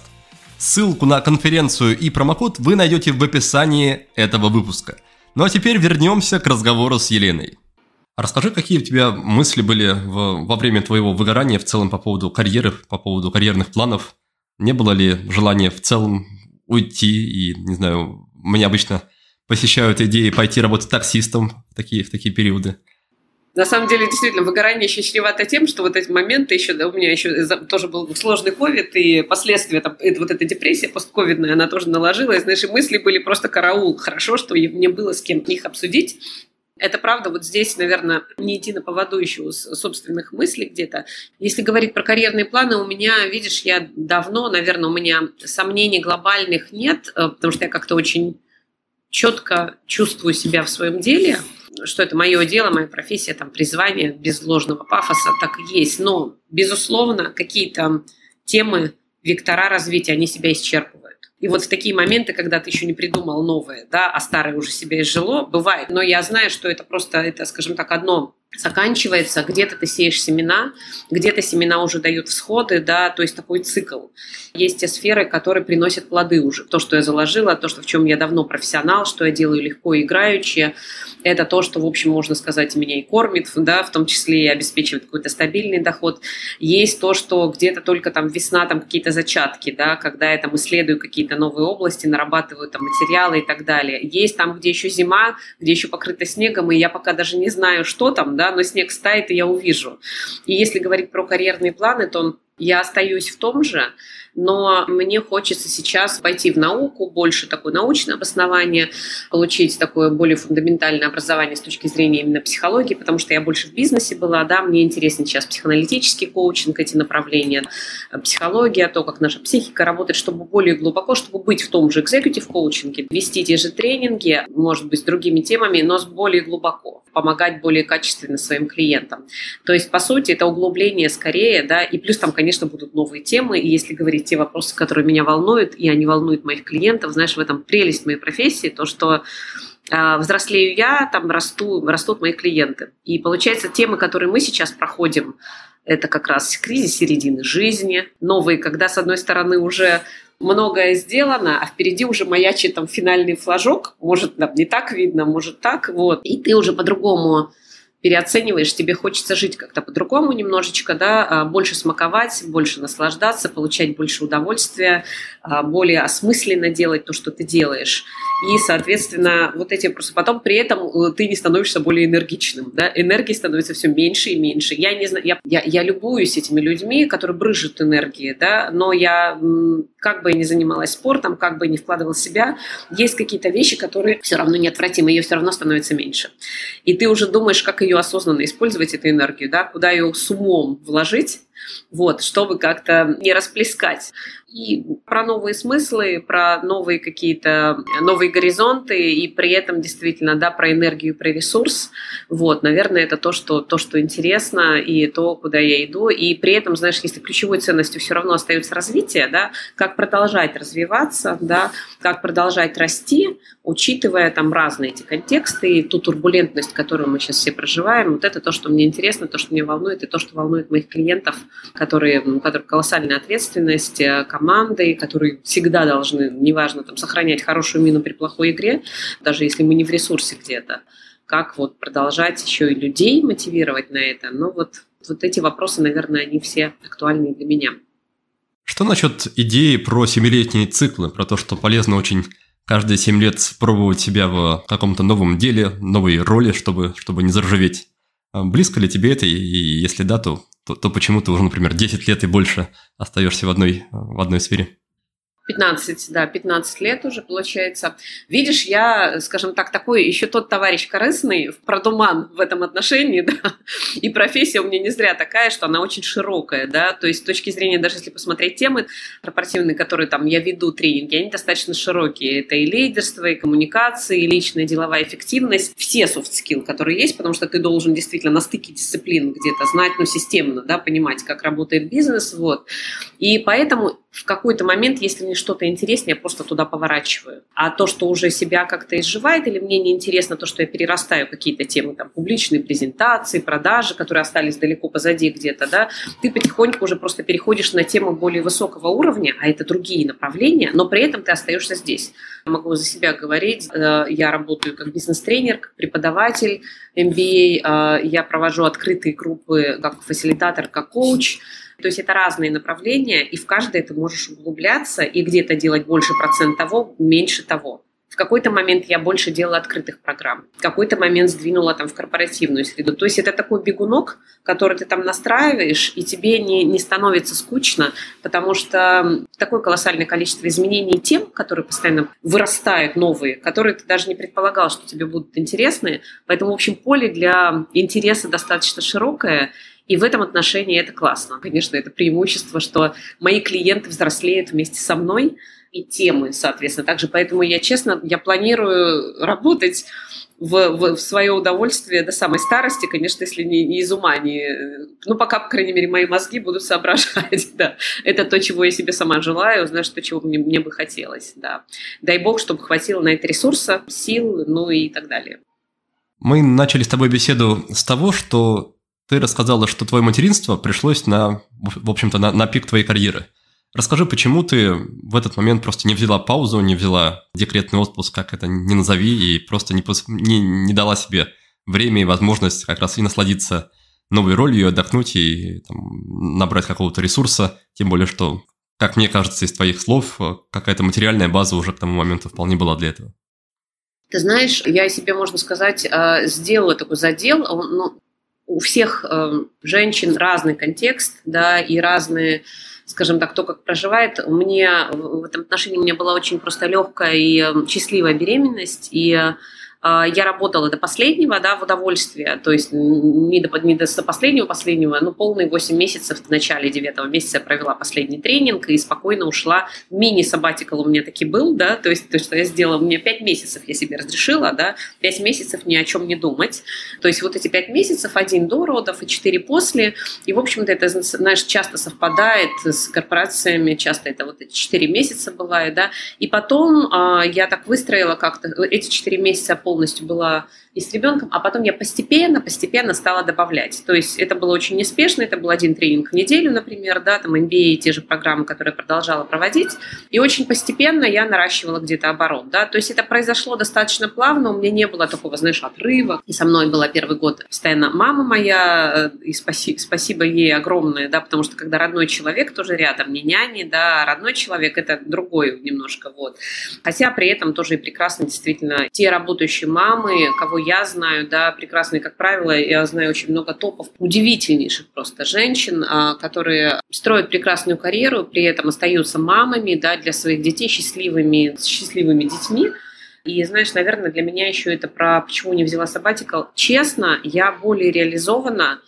Ссылку на конференцию и промокод вы найдете в описании этого выпуска. Ну а теперь вернемся к разговору с Еленой. Расскажи, какие у тебя мысли были в, во время твоего выгорания в целом по поводу карьеры, по поводу карьерных планов? Не было ли желания в целом уйти и, не знаю, меня обычно посещают идеи пойти работать таксистом в такие, в такие периоды? На самом деле, действительно, выгорание еще чревато тем, что вот эти моменты еще, да, у меня еще тоже был сложный ковид, и последствия, там, это, вот эта депрессия постковидная, она тоже наложилась, наши мысли были просто караул. Хорошо, что мне было с кем их обсудить. Это правда, вот здесь, наверное, не идти на поводу еще у собственных мыслей где-то. Если говорить про карьерные планы, у меня, видишь, я давно, наверное, у меня сомнений глобальных нет, э, потому что я как-то очень четко чувствую себя в своем деле – что это мое дело, моя профессия, там, призвание, без ложного пафоса, так и есть. Но, безусловно, какие-то темы, вектора развития, они себя исчерпывают. И вот в такие моменты, когда ты еще не придумал новое, да, а старое уже себя изжило, бывает. Но я знаю, что это просто, это, скажем так, одно заканчивается, где-то ты сеешь семена, где-то семена уже дают всходы, да, то есть такой цикл. Есть те сферы, которые приносят плоды уже. То, что я заложила, то, что в чем я давно профессионал, что я делаю легко и играючи, это то, что, в общем, можно сказать, меня и кормит, да, в том числе и обеспечивает какой-то стабильный доход. Есть то, что где-то только там весна, там какие-то зачатки, да, когда я там исследую какие-то новые области, нарабатываю там материалы и так далее. Есть там, где еще зима, где еще покрыто снегом, и я пока даже не знаю, что там, да, но снег стает, и я увижу. И если говорить про карьерные планы, то я остаюсь в том же, но мне хочется сейчас пойти в науку, больше такое научное обоснование, получить такое более фундаментальное образование с точки зрения именно психологии, потому что я больше в бизнесе была, да, мне интересен сейчас психоаналитический коучинг, эти направления, психология, то, как наша психика работает, чтобы более глубоко, чтобы быть в том же экзекутив коучинге, вести те же тренинги, может быть, с другими темами, но с более глубоко, помогать более качественно своим клиентам. То есть, по сути, это углубление скорее, да, и плюс там, конечно, будут новые темы, и если говорить те вопросы, которые меня волнуют, и они волнуют моих клиентов. Знаешь, в этом прелесть моей профессии, то, что а, взрослею я, там расту, растут мои клиенты. И получается, темы, которые мы сейчас проходим, это как раз кризис середины жизни, новые, когда, с одной стороны, уже многое сделано, а впереди уже маячит там финальный флажок, может, там не так видно, может так, вот, и ты уже по-другому переоцениваешь, тебе хочется жить как-то по-другому немножечко, да, а, больше смаковать, больше наслаждаться, получать больше удовольствия, а, более осмысленно делать то, что ты делаешь. И, соответственно, вот эти вопросы. Потом при этом э, ты не становишься более энергичным, да, энергии становится все меньше и меньше. Я не знаю, я, я, я любуюсь этими людьми, которые брыжут энергией, да, но я, как бы я ни занималась спортом, как бы я ни вкладывала себя, есть какие-то вещи, которые все равно неотвратимы, ее все равно становится меньше. И ты уже думаешь, как ее ее осознанно использовать, эту энергию, да, куда ее с умом вложить, вот, чтобы как-то не расплескать. И про новые смыслы, про новые какие-то, новые горизонты, и при этом действительно, да, про энергию, про ресурс. Вот, наверное, это то, что, то, что интересно, и то, куда я иду. И при этом, знаешь, если ключевой ценностью все равно остается развитие, да, как продолжать развиваться, да, как продолжать расти, учитывая там разные эти контексты и ту турбулентность, которую мы сейчас все проживаем, вот это то, что мне интересно, то, что меня волнует, и то, что волнует моих клиентов, которые, у которых колоссальная ответственность, команды, которые всегда должны, неважно, там, сохранять хорошую мину при плохой игре, даже если мы не в ресурсе где-то, как вот продолжать еще и людей мотивировать на это. Ну вот, вот эти вопросы, наверное, они все актуальны для меня. Что насчет идеи про семилетние циклы, про то, что полезно очень каждые семь лет пробовать себя в каком-то новом деле, новой роли, чтобы, чтобы не заржаветь? А близко ли тебе это, и если да, то то, то почему ты уже, например, 10 лет и больше остаешься в одной, в одной сфере? 15, да, 15 лет уже получается. Видишь, я, скажем так, такой еще тот товарищ корыстный, продуман в этом отношении, да, и профессия у меня не зря такая, что она очень широкая, да, то есть с точки зрения, даже если посмотреть темы корпоративные, которые там я веду тренинги, они достаточно широкие. Это и лидерство, и коммуникации, и личная деловая эффективность, все soft skills, которые есть, потому что ты должен действительно на стыке дисциплин где-то знать, ну, системно, да, понимать, как работает бизнес, вот. И поэтому в какой-то момент, если мне что-то интересно, я просто туда поворачиваю. А то, что уже себя как-то изживает, или мне неинтересно то, что я перерастаю какие-то темы, там, публичные презентации, продажи, которые остались далеко позади где-то, да, ты потихоньку уже просто переходишь на тему более высокого уровня, а это другие направления, но при этом ты остаешься здесь. Могу за себя говорить, э, я работаю как бизнес-тренер, как преподаватель MBA, э, я провожу открытые группы как фасилитатор, как коуч, то есть это разные направления, и в каждое ты можешь углубляться и где-то делать больше процент того, меньше того. В какой-то момент я больше делала открытых программ, в какой-то момент сдвинула там в корпоративную среду. То есть это такой бегунок, который ты там настраиваешь, и тебе не, не становится скучно, потому что такое колоссальное количество изменений тем, которые постоянно вырастают новые, которые ты даже не предполагал, что тебе будут интересны. Поэтому, в общем, поле для интереса достаточно широкое, и в этом отношении это классно. Конечно, это преимущество, что мои клиенты взрослеют вместе со мной, и темы, соответственно. Также поэтому я, честно, я планирую работать в, в, в свое удовольствие до самой старости, конечно, если не, не из ума, не, ну, пока, по крайней мере, мои мозги будут соображать, да. Это то, чего я себе сама желаю, знаешь, то, чего мне, мне бы хотелось, да. Дай бог, чтобы хватило на это ресурса, сил, ну и так далее. Мы начали с тобой беседу с того, что ты рассказала, что твое материнство пришлось на, в общем-то, на, на пик твоей карьеры. Расскажи, почему ты в этот момент просто не взяла паузу, не взяла декретный отпуск, как это не назови, и просто не, не, не дала себе время и возможность как раз и насладиться новой ролью, отдохнуть и там, набрать какого-то ресурса, тем более, что, как мне кажется, из твоих слов, какая-то материальная база уже к тому моменту вполне была для этого. Ты знаешь, я себе, можно сказать, э, сделала такой задел, ну, у всех э, женщин разный контекст, да, и разные, скажем так, то, как проживает. У меня в этом отношении у меня была очень просто легкая и э, счастливая беременность, и я работала до последнего, да, в удовольствие, то есть не до, не до последнего последнего, но полные 8 месяцев в начале 9 месяца я провела последний тренинг и спокойно ушла. Мини-сабатикал у меня таки был, да, то есть то, что я сделала, у меня 5 месяцев я себе разрешила, да, 5 месяцев ни о чем не думать. То есть вот эти 5 месяцев, один до родов и 4 после, и, в общем-то, это, знаешь, часто совпадает с корпорациями, часто это вот эти 4 месяца бывает, да, и потом а, я так выстроила как-то эти 4 месяца по полностью была и с ребенком, а потом я постепенно, постепенно стала добавлять. То есть это было очень неспешно, это был один тренинг в неделю, например, да, там MBA, те же программы, которые я продолжала проводить, и очень постепенно я наращивала где-то оборот, да, то есть это произошло достаточно плавно, у меня не было такого, знаешь, отрыва, и со мной была первый год постоянно мама моя, э, и спасибо, спасибо ей огромное, да, потому что когда родной человек тоже рядом, не няни, да, а родной человек это другой немножко, вот. Хотя при этом тоже и прекрасно действительно те работающие мамы, кого я знаю, да, прекрасные, как правило, я знаю очень много топов, удивительнейших просто женщин, а, которые строят прекрасную карьеру, при этом остаются мамами, да, для своих детей счастливыми, счастливыми детьми. И знаешь, наверное, для меня еще это про почему не взяла сабатикал. Честно, я более реализована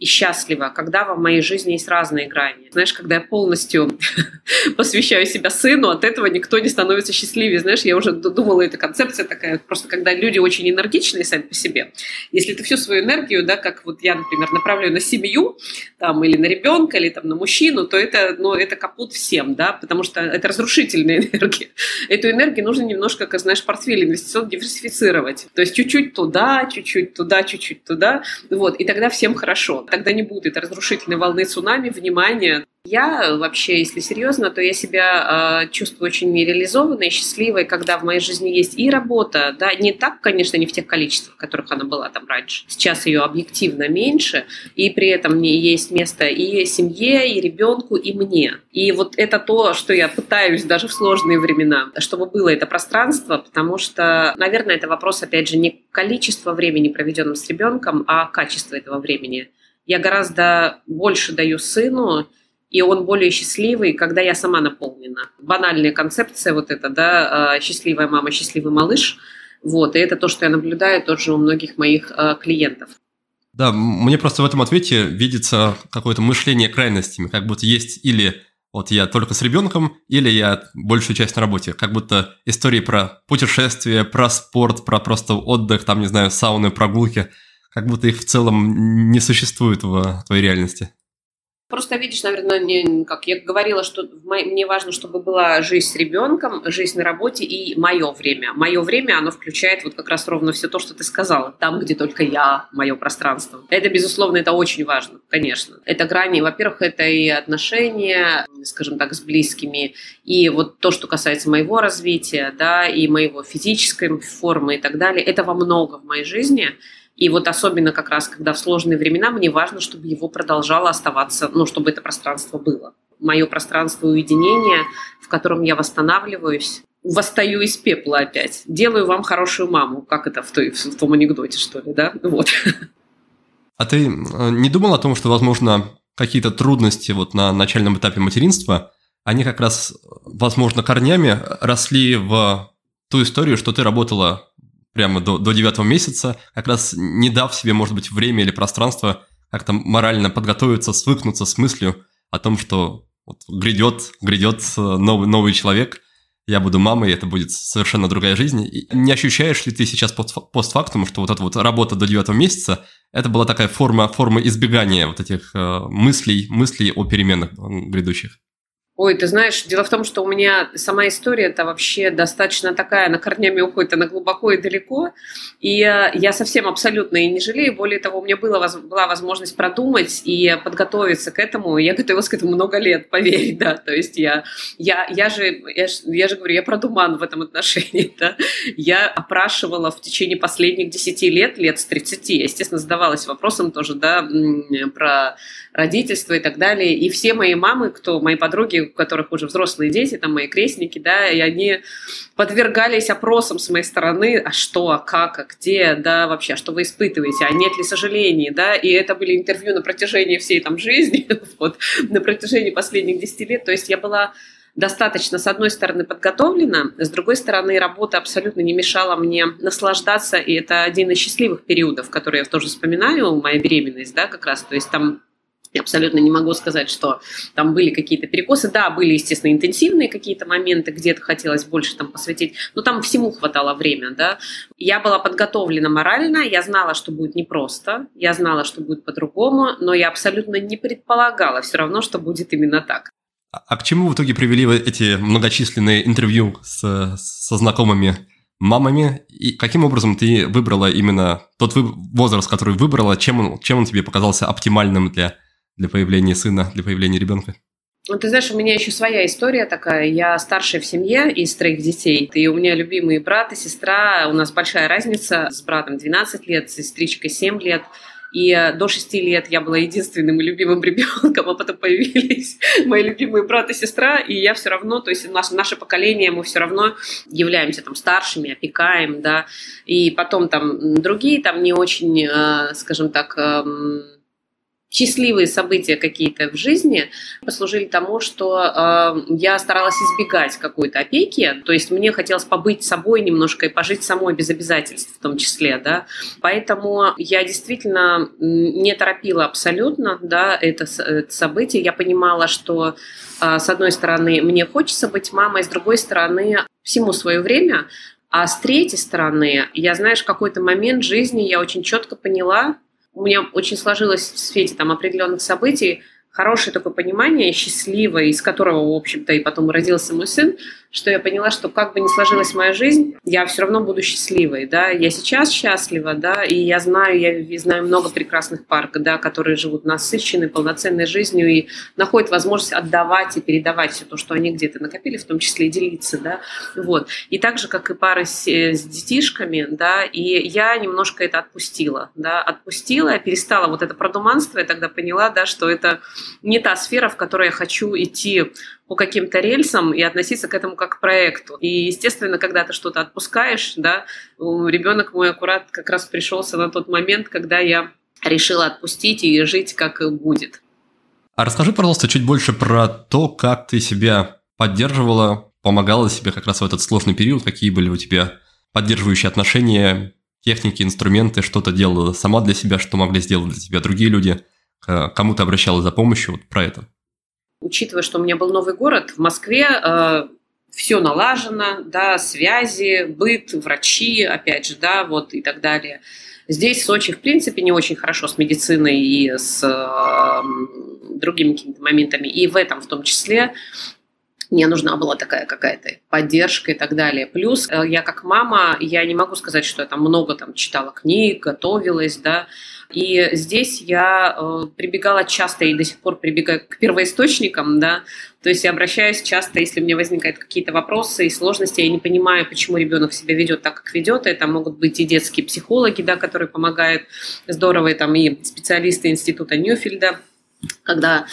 и счастлива, когда в моей жизни есть разные грани. Знаешь, когда я полностью посвящаю себя сыну, от этого никто не становится счастливее. Знаешь, я уже думала, эта концепция такая, просто когда люди очень энергичные сами по себе, если ты всю свою энергию, да, как вот я, например, направляю на семью, там, или на ребенка, или там на мужчину, то это, ну, это капут всем, да, потому что это разрушительная энергия. Эту энергию нужно немножко, как знаешь, портфель инвестиционно диверсифицировать. То есть чуть-чуть туда, чуть-чуть туда, чуть-чуть туда, вот, и тогда всем хорошо тогда не будет разрушительной волны цунами, внимания. Я вообще, если серьезно, то я себя э, чувствую очень реализованной счастливой, когда в моей жизни есть и работа, да, не так, конечно, не в тех количествах, в которых она была там раньше. Сейчас ее объективно меньше, и при этом мне есть место и семье, и ребенку, и мне. И вот это то, что я пытаюсь даже в сложные времена, чтобы было это пространство, потому что, наверное, это вопрос, опять же, не количества времени, проведенного с ребенком, а качество этого времени я гораздо больше даю сыну, и он более счастливый, когда я сама наполнена. Банальная концепция вот эта, да, а, счастливая мама, счастливый малыш. Вот, и это то, что я наблюдаю тоже у многих моих а, клиентов. Да, мне просто в этом ответе видится какое-то мышление крайностями, как будто есть или вот я только с ребенком, или я большую часть на работе. Как будто истории про путешествия, про спорт, про просто отдых, там, не знаю, сауны, прогулки – как будто их в целом не существует в твоей реальности. Просто видишь, наверное, не, как я говорила, что мне важно, чтобы была жизнь с ребенком, жизнь на работе и мое время. Мое время, оно включает вот как раз ровно все то, что ты сказала. Там, где только я, мое пространство. Это, безусловно, это очень важно, конечно. Это грани, во-первых, это и отношения, скажем так, с близкими, и вот то, что касается моего развития, да, и моего физической формы и так далее. Этого много в моей жизни. И вот особенно как раз, когда в сложные времена, мне важно, чтобы его продолжало оставаться, ну, чтобы это пространство было. Мое пространство уединения, в котором я восстанавливаюсь, восстаю из пепла опять. Делаю вам хорошую маму. Как это в, той, в том анекдоте, что ли, да? Вот. А ты э, не думал о том, что, возможно, какие-то трудности вот на начальном этапе материнства, они как раз, возможно, корнями росли в ту историю, что ты работала прямо до, до девятого месяца, как раз не дав себе, может быть, время или пространство как-то морально подготовиться, свыкнуться с мыслью о том, что вот грядет, грядет э, новый, новый человек, я буду мамой, это будет совершенно другая жизнь. И не ощущаешь ли ты сейчас постфактум, что вот эта вот работа до девятого месяца, это была такая форма, форма избегания вот этих э, мыслей, мыслей о переменах грядущих? Ой, ты знаешь, дело в том, что у меня сама история это вообще достаточно такая, она корнями уходит, она глубоко и далеко. И я совсем абсолютно и не жалею. Более того, у меня была, была возможность продумать и подготовиться к этому. Я готовилась к этому много лет, поверь, да. То есть я, я, я, же, я, я же говорю, я продуман в этом отношении, да. Я опрашивала в течение последних 10 лет, лет с 30, я, естественно, задавалась вопросом тоже, да, про родительство и так далее. И все мои мамы, кто, мои подруги, у которых уже взрослые дети, там мои крестники, да, и они подвергались опросам с моей стороны, а что, а как, а где, да, вообще, а что вы испытываете, а нет ли сожалений, да, и это были интервью на протяжении всей там жизни, вот, на протяжении последних 10 лет, то есть я была достаточно, с одной стороны, подготовлена, с другой стороны, работа абсолютно не мешала мне наслаждаться, и это один из счастливых периодов, которые я тоже вспоминаю, моя беременность, да, как раз, то есть там я абсолютно не могу сказать, что там были какие-то перекосы. Да, были, естественно, интенсивные какие-то моменты, где-то хотелось больше там посвятить, но там всему хватало время, да. Я была подготовлена морально, я знала, что будет непросто, я знала, что будет по-другому, но я абсолютно не предполагала все равно, что будет именно так. А к чему в итоге привели эти многочисленные интервью с, со знакомыми мамами. И каким образом ты выбрала именно тот возраст, который выбрала, чем он, чем он тебе показался оптимальным для, для появления сына, для появления ребенка? Ну, ты знаешь, у меня еще своя история такая. Я старшая в семье из троих детей. И у меня любимые брат и сестра. У нас большая разница. С братом 12 лет, с сестричкой 7 лет. И э, до шести лет я была единственным и любимым ребенком, а потом появились мои любимые брат и сестра, и я все равно, то есть наше, наше поколение, мы все равно являемся там старшими, опекаем, да, и потом там другие там не очень, э, скажем так, эм, счастливые события какие-то в жизни послужили тому, что э, я старалась избегать какой-то опеки, то есть мне хотелось побыть собой немножко и пожить самой без обязательств в том числе, да, поэтому я действительно не торопила абсолютно, да, это, это событие, я понимала, что э, с одной стороны мне хочется быть мамой, с другой стороны всему свое время, а с третьей стороны, я, знаешь, в какой-то момент жизни я очень четко поняла, у меня очень сложилось в свете там определенных событий хорошее такое понимание, счастливое, из которого, в общем-то, и потом родился мой сын, что я поняла, что как бы ни сложилась моя жизнь, я все равно буду счастливой, да, я сейчас счастлива, да, и я знаю, я знаю много прекрасных пар, да, которые живут насыщенной, полноценной жизнью и находят возможность отдавать и передавать все то, что они где-то накопили, в том числе и делиться, да, вот. И так же, как и пары с, с детишками, да, и я немножко это отпустила, да, отпустила, перестала вот это продуманство, я тогда поняла, да, что это не та сфера, в которой я хочу идти по каким-то рельсам и относиться к этому как к проекту. И, естественно, когда ты что-то отпускаешь, да, ребенок мой аккурат как раз пришелся на тот момент, когда я решила отпустить и жить как будет. А расскажи, пожалуйста, чуть больше про то, как ты себя поддерживала, помогала себе как раз в этот сложный период, какие были у тебя поддерживающие отношения, техники, инструменты, что-то делала сама для себя, что могли сделать для тебя другие люди, кому ты обращалась за помощью, вот про это учитывая, что у меня был новый город, в Москве э, все налажено, да, связи, быт, врачи, опять же, да, вот и так далее. Здесь Сочи, в принципе, не очень хорошо с медициной и с э, другими какими-то моментами, и в этом в том числе мне нужна была такая какая-то поддержка и так далее. Плюс э, я как мама, я не могу сказать, что я там много там читала книг, готовилась, да, и здесь я э, прибегала часто и до сих пор прибегаю к первоисточникам, да, то есть я обращаюсь часто, если у меня возникают какие-то вопросы и сложности, я не понимаю, почему ребенок себя ведет так, как ведет. Это могут быть и детские психологи, да, которые помогают. Здорово, и там и специалисты института Ньюфильда, когда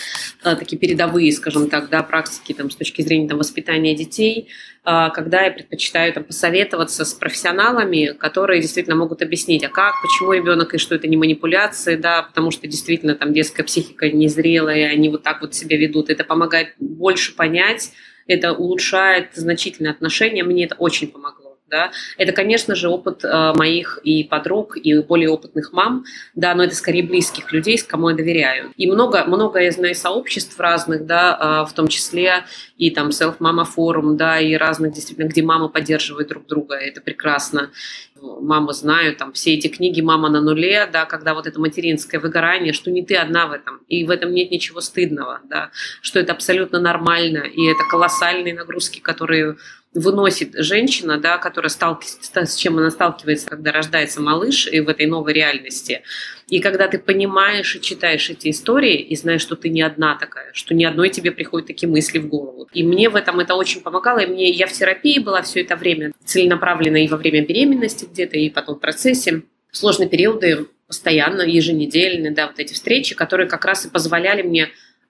э, такие передовые, скажем так, да, практики там, с точки зрения там, воспитания детей, э, когда я предпочитаю там, посоветоваться с профессионалами, которые действительно могут объяснить, а как, почему ребенок, и что это не манипуляции, да, потому что действительно там детская психика незрелая, они вот так вот себя ведут. Это помогает больше понять, это улучшает значительные отношения, мне это очень помогло да, это, конечно же, опыт э, моих и подруг, и более опытных мам, да, но это скорее близких людей, с кому я доверяю. И много, много я знаю сообществ разных, да, э, в том числе и там Self-Mama форум, да, и разных действительно, где мамы поддерживают друг друга, это прекрасно. Мамы знают, там, все эти книги «Мама на нуле», да, когда вот это материнское выгорание, что не ты одна в этом, и в этом нет ничего стыдного, да, что это абсолютно нормально, и это колоссальные нагрузки, которые выносит женщина, да, которая сталкивается, с чем она сталкивается, когда рождается малыш и в этой новой реальности. И когда ты понимаешь и читаешь эти истории, и знаешь, что ты не одна такая, что ни одной тебе приходят такие мысли в голову. И мне в этом это очень помогало. И мне, я в терапии была все это время целенаправленно и во время беременности где-то, и потом в процессе. В сложные периоды постоянно, еженедельные, да, вот эти встречи, которые как раз и позволяли мне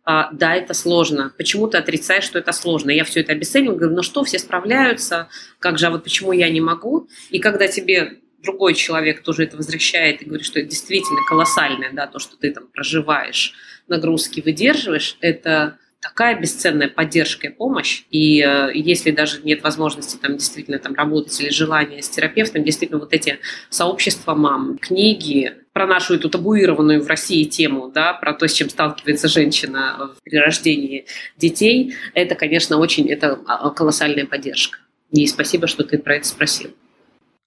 а, да, это сложно. Почему ты отрицаешь, что это сложно? Я все это обесцениваю, говорю, ну что, все справляются, как же, а вот почему я не могу? И когда тебе другой человек тоже это возвращает и говорит, что это действительно колоссальное, да, то, что ты там проживаешь, нагрузки выдерживаешь, это такая бесценная поддержка и помощь. И э, если даже нет возможности там действительно там работать или желания с терапевтом, действительно вот эти сообщества мам, книги про нашу эту табуированную в России тему, да, про то, с чем сталкивается женщина при рождении детей, это, конечно, очень, это а, колоссальная поддержка. И спасибо, что ты про это спросил.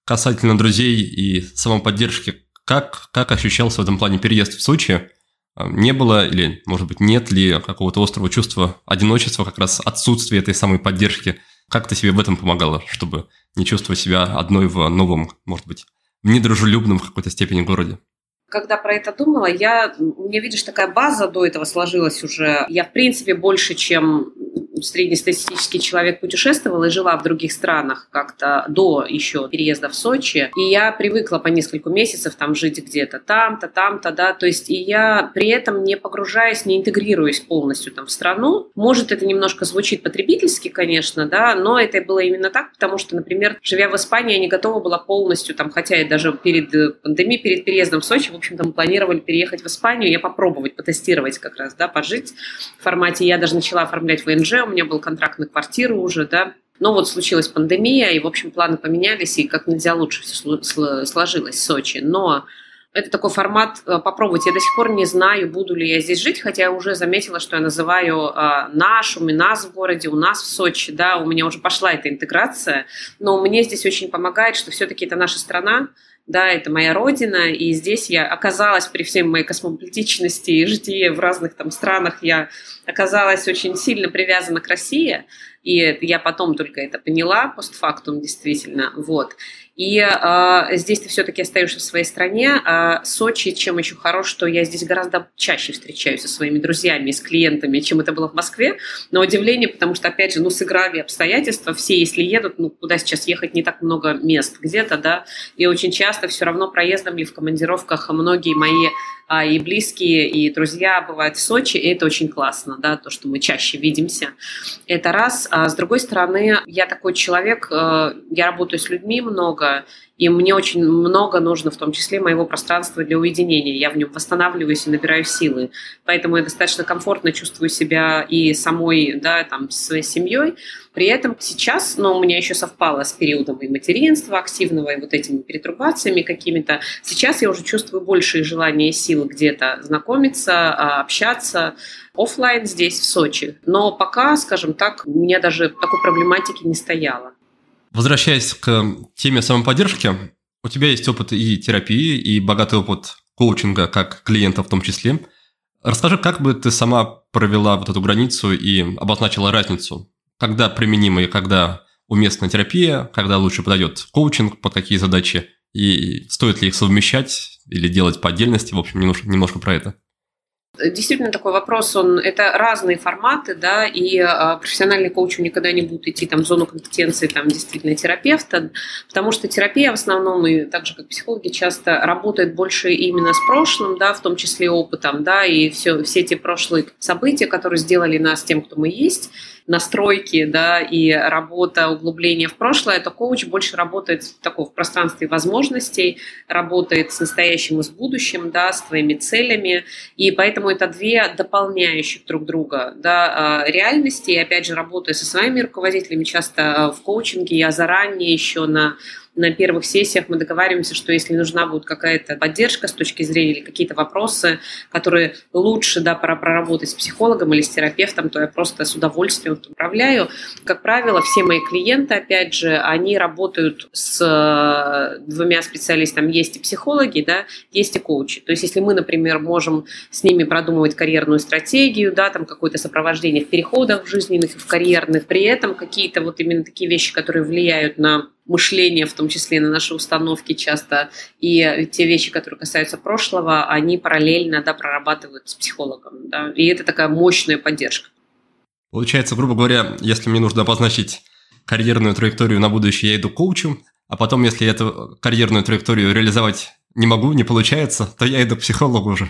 Касательно друзей и самоподдержки, как, как ощущался в этом плане переезд в Сочи? А, не было или, может быть, нет ли какого-то острого чувства одиночества, как раз отсутствие этой самой поддержки Как ты себе в этом помогала, чтобы не чувствовать себя одной в новом, может быть, недружелюбном в какой-то степени городе? Когда про это думала, я, у меня, видишь, такая база до этого сложилась уже. Я, в принципе, больше, чем среднестатистический человек путешествовала и жила в других странах как-то до еще переезда в Сочи. И я привыкла по несколько месяцев там жить где-то там-то, там-то, да. То есть и я при этом не погружаясь, не интегрируясь полностью там в страну. Может, это немножко звучит потребительски, конечно, да, но это было именно так, потому что, например, живя в Испании, я не готова была полностью там, хотя и даже перед пандемией, перед переездом в Сочи, общем-то, мы планировали переехать в Испанию, я попробовать, потестировать как раз, да, пожить в формате. Я даже начала оформлять ВНЖ, у меня был контракт на квартиру уже, да, но вот случилась пандемия, и, в общем, планы поменялись, и как нельзя лучше все сложилось в Сочи. Но это такой формат э, попробовать. Я до сих пор не знаю, буду ли я здесь жить, хотя я уже заметила, что я называю э, наш, у нас в городе, у нас в Сочи, да, у меня уже пошла эта интеграция, но мне здесь очень помогает, что все-таки это наша страна, да, это моя родина, и здесь я оказалась при всей моей космополитичности и житии в разных там странах, я оказалась очень сильно привязана к России, и я потом только это поняла, постфактум действительно, вот. И э, здесь ты все-таки остаешься в своей стране. А Сочи, чем еще хорош, что я здесь гораздо чаще встречаюсь со своими друзьями, с клиентами, чем это было в Москве. На удивление, потому что, опять же, ну, сыграли обстоятельства. Все, если едут, ну, куда сейчас ехать, не так много мест где-то, да. И очень часто все равно проездом или в командировках многие мои а, и близкие, и друзья бывают в Сочи, и это очень классно, да, то, что мы чаще видимся. Это раз. А с другой стороны, я такой человек, э, я работаю с людьми много, и мне очень много нужно, в том числе моего пространства для уединения. Я в нем восстанавливаюсь и набираю силы. Поэтому я достаточно комфортно чувствую себя и самой, да, там, своей семьей. При этом сейчас, но ну, у меня еще совпало с периодом и материнства активного, и вот этими перетрубациями какими-то. Сейчас я уже чувствую большее желание силы где-то знакомиться, а, общаться офлайн здесь, в Сочи. Но пока, скажем так, у меня даже такой проблематики не стояло. Возвращаясь к теме самоподдержки, у тебя есть опыт и терапии, и богатый опыт коучинга, как клиента в том числе. Расскажи, как бы ты сама провела вот эту границу и обозначила разницу, когда применима и когда уместна терапия, когда лучше подойдет коучинг, под какие задачи, и стоит ли их совмещать или делать по отдельности, в общем, немножко, немножко про это. Действительно, такой вопрос, он, это разные форматы, да, и а, профессиональный коуч никогда не будет идти там в зону компетенции там действительно терапевта, потому что терапия в основном, и так же как психологи, часто работает больше именно с прошлым, да, в том числе опытом, да, и все, все эти прошлые события, которые сделали нас тем, кто мы есть, настройки, да, и работа, углубление в прошлое, то коуч больше работает в таком в пространстве возможностей, работает с настоящим и с будущим, да, с твоими целями, и поэтому это две дополняющих друг друга, да, а, реальности, и опять же, работая со своими руководителями, часто а, в коучинге я заранее еще на на первых сессиях мы договариваемся, что если нужна будет какая-то поддержка с точки зрения или какие-то вопросы, которые лучше да, проработать с психологом или с терапевтом, то я просто с удовольствием управляю. Как правило, все мои клиенты, опять же, они работают с э, двумя специалистами. Есть и психологи, да, есть и коучи. То есть если мы, например, можем с ними продумывать карьерную стратегию, да, там какое-то сопровождение в переходах жизненных, в карьерных, при этом какие-то вот именно такие вещи, которые влияют на мышление, в том числе на наши установки часто, и те вещи, которые касаются прошлого, они параллельно да, прорабатывают с психологом. Да, и это такая мощная поддержка. Получается, грубо говоря, если мне нужно обозначить карьерную траекторию на будущее, я иду к коучу, а потом, если эту карьерную траекторию реализовать не могу, не получается, то я иду к психологу уже.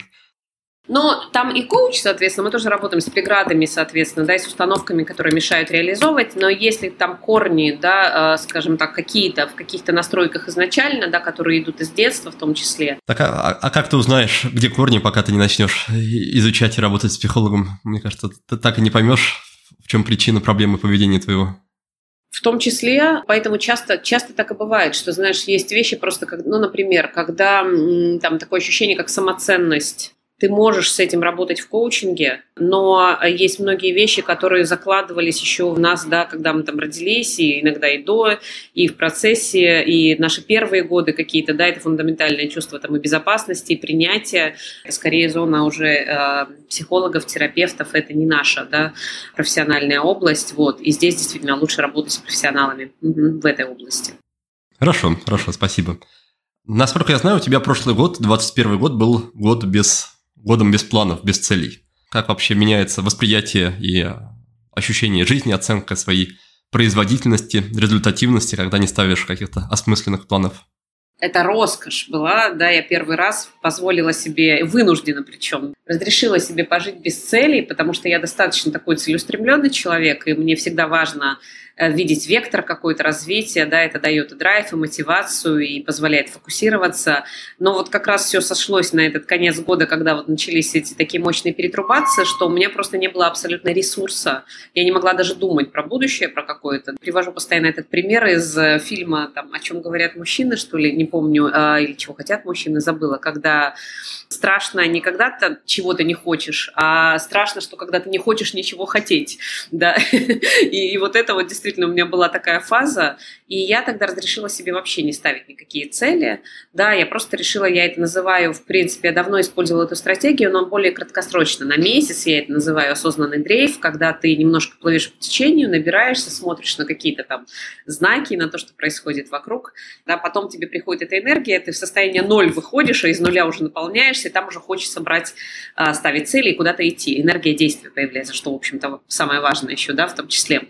Но там и коуч, соответственно, мы тоже работаем с преградами, соответственно, да, и с установками, которые мешают реализовывать. Но если там корни, да, э, скажем так, какие-то в каких-то настройках изначально, да, которые идут из детства в том числе. Так, а, а как ты узнаешь, где корни, пока ты не начнешь изучать и работать с психологом? Мне кажется, ты так и не поймешь, в чем причина проблемы поведения твоего. В том числе, поэтому часто, часто так и бывает, что, знаешь, есть вещи просто, как, ну, например, когда там такое ощущение, как самоценность ты можешь с этим работать в коучинге, но есть многие вещи, которые закладывались еще в нас, да, когда мы там родились, и иногда и до, и в процессе, и наши первые годы какие-то, да, это фундаментальное чувство там и безопасности, и принятия. Скорее зона уже э, психологов, терапевтов, это не наша, да, профессиональная область, вот, и здесь действительно лучше работать с профессионалами угу, в этой области. Хорошо, хорошо, спасибо. Насколько я знаю, у тебя прошлый год, 21 год, был год без годом без планов, без целей. Как вообще меняется восприятие и ощущение жизни, оценка своей производительности, результативности, когда не ставишь каких-то осмысленных планов? Это роскошь была, да, я первый раз позволила себе, вынуждена причем, разрешила себе пожить без целей, потому что я достаточно такой целеустремленный человек, и мне всегда важно Э, видеть вектор какой-то развития, да, это дает и драйв, и мотивацию, и позволяет фокусироваться. Но вот как раз все сошлось на этот конец года, когда вот начались эти такие мощные перетрубации, что у меня просто не было абсолютно ресурса. Я не могла даже думать про будущее, про какое-то. Привожу постоянно этот пример из э, фильма, там, о чем говорят мужчины, что ли, не помню, а, или чего хотят мужчины, забыла, когда страшно не когда ты чего-то не хочешь, а страшно, что когда ты не хочешь ничего хотеть, да, и, и вот это вот действительно у меня была такая фаза, и я тогда разрешила себе вообще не ставить никакие цели, да, я просто решила, я это называю, в принципе, я давно использовала эту стратегию, но более краткосрочно, на месяц я это называю осознанный дрейф, когда ты немножко плывешь по течению, набираешься, смотришь на какие-то там знаки, на то, что происходит вокруг, да, потом тебе приходит эта энергия, ты в состояние ноль выходишь, а из нуля уже наполняешь, и там уже хочется брать, а, ставить цели и куда-то идти. Энергия действия появляется, что, в общем-то, самое важное еще, да, в том числе.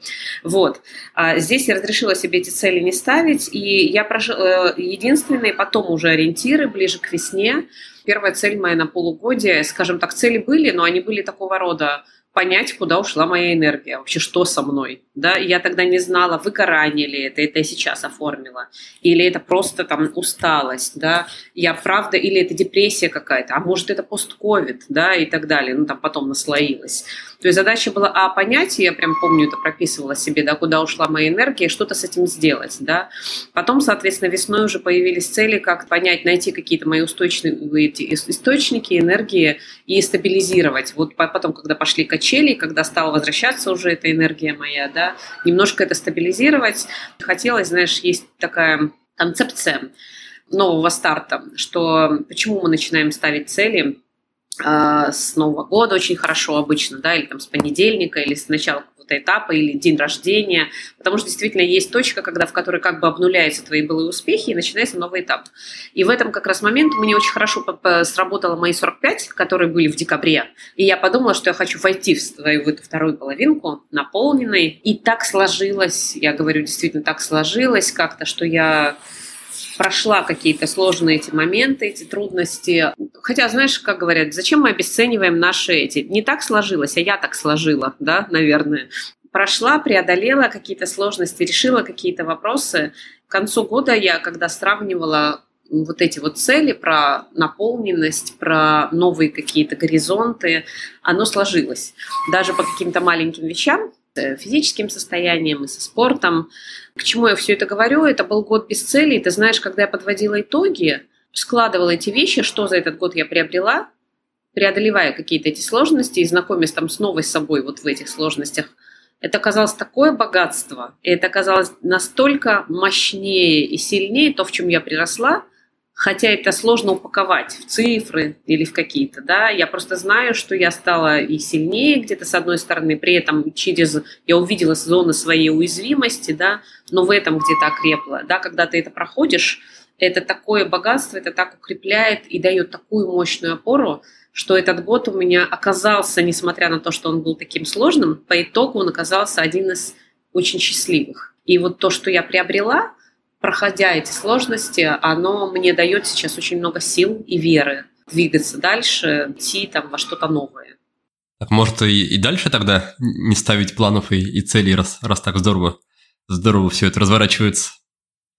Вот. А здесь я разрешила себе эти цели не ставить, и я прожила э, единственные потом уже ориентиры ближе к весне. Первая цель моя на полугодие, скажем так, цели были, но они были такого рода понять, куда ушла моя энергия, вообще что со мной. Да? Я тогда не знала, выгорание ли это, это я сейчас оформила, или это просто там усталость, да, я правда, или это депрессия какая-то, а может это постковид, да, и так далее, ну там потом наслоилось. То есть задача была, а, понять, я прям помню, это прописывала себе, да, куда ушла моя энергия, что-то с этим сделать, да. Потом, соответственно, весной уже появились цели, как понять, найти какие-то мои устойчивые источники энергии и стабилизировать. Вот потом, когда пошли качели, когда стала возвращаться уже эта энергия моя, да, немножко это стабилизировать. Хотелось, знаешь, есть такая концепция нового старта, что почему мы начинаем ставить цели, а, с Нового года очень хорошо обычно, да, или там с понедельника, или с начала какого-то этапа, или день рождения, потому что действительно есть точка, когда, в которой как бы обнуляются твои былые успехи и начинается новый этап. И в этом как раз момент мне очень хорошо сработало мои 45, которые были в декабре, и я подумала, что я хочу войти в свою в эту вторую половинку наполненной, и так сложилось, я говорю, действительно так сложилось как-то, что я прошла какие-то сложные эти моменты, эти трудности. Хотя, знаешь, как говорят, зачем мы обесцениваем наши эти? Не так сложилось, а я так сложила, да, наверное. Прошла, преодолела какие-то сложности, решила какие-то вопросы. К концу года я, когда сравнивала вот эти вот цели про наполненность, про новые какие-то горизонты, оно сложилось. Даже по каким-то маленьким вещам, физическим состоянием и со спортом. К чему я все это говорю? Это был год без цели. Ты знаешь, когда я подводила итоги, складывала эти вещи, что за этот год я приобрела, преодолевая какие-то эти сложности и знакомясь там с новой собой вот в этих сложностях, это оказалось такое богатство, и это оказалось настолько мощнее и сильнее то, в чем я приросла, хотя это сложно упаковать в цифры или в какие-то, да, я просто знаю, что я стала и сильнее где-то с одной стороны, при этом через, я увидела зоны своей уязвимости, да, но в этом где-то окрепла, да, когда ты это проходишь, это такое богатство, это так укрепляет и дает такую мощную опору, что этот год у меня оказался, несмотря на то, что он был таким сложным, по итогу он оказался один из очень счастливых. И вот то, что я приобрела, проходя эти сложности, оно мне дает сейчас очень много сил и веры двигаться дальше, идти там во что-то новое. Так может и, и дальше тогда не ставить планов и, и целей, раз, раз так здорово, здорово все это разворачивается?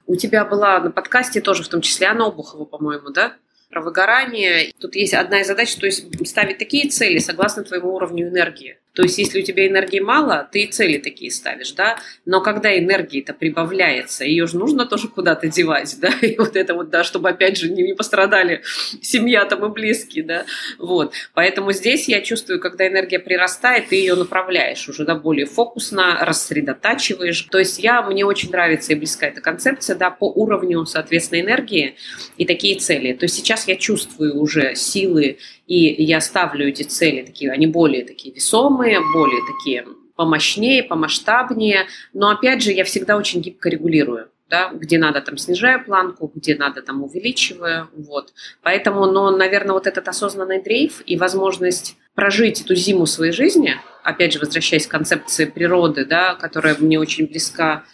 У тебя была на подкасте тоже, в том числе Анна Обухова, по-моему, да? Про выгорание. Тут есть одна из задач, то есть ставить такие цели согласно твоему уровню энергии. То есть, если у тебя энергии мало, ты и цели такие ставишь, да. Но когда энергии-то прибавляется, ее же нужно тоже куда-то девать, да. И вот это вот, да, чтобы опять же не, пострадали семья там и близкие, да. Вот. Поэтому здесь я чувствую, когда энергия прирастает, ты ее направляешь уже, да, более фокусно, рассредотачиваешь. То есть я, мне очень нравится и близка эта концепция, да, по уровню, соответственно, энергии и такие цели. То есть сейчас я чувствую уже силы и я ставлю эти цели такие, они более такие весомые, более такие помощнее, помасштабнее. Но опять же, я всегда очень гибко регулирую. Да, где надо там снижаю планку, где надо там увеличиваю, вот. Поэтому, но, наверное, вот этот осознанный дрейф и возможность прожить эту зиму своей жизни, опять же, возвращаясь к концепции природы, да, которая мне очень близка,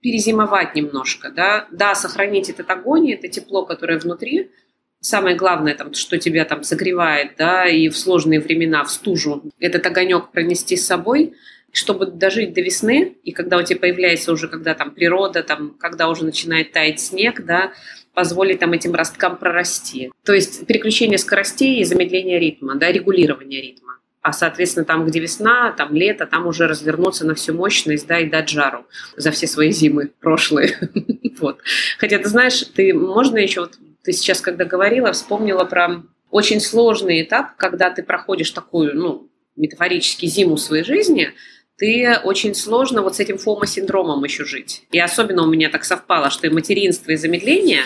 перезимовать немножко, да, да, сохранить этот огонь, это тепло, которое внутри, Самое главное, там, что тебя там согревает, да, и в сложные времена, в стужу, этот огонек пронести с собой, чтобы дожить до весны, и когда у тебя появляется уже, когда там природа, там, когда уже начинает таять снег, да, позволить там этим росткам прорасти. То есть переключение скоростей и замедление ритма, да, регулирование ритма. А, соответственно, там, где весна, там лето, там уже развернуться на всю мощность, да, и дать жару за все свои зимы прошлые. вот. Хотя, ты знаешь, ты, можно еще вот ты сейчас, когда говорила, вспомнила про очень сложный этап, когда ты проходишь такую, ну, метафорически зиму своей жизни, ты очень сложно вот с этим фомо-синдромом еще жить. И особенно у меня так совпало, что и материнство, и замедление,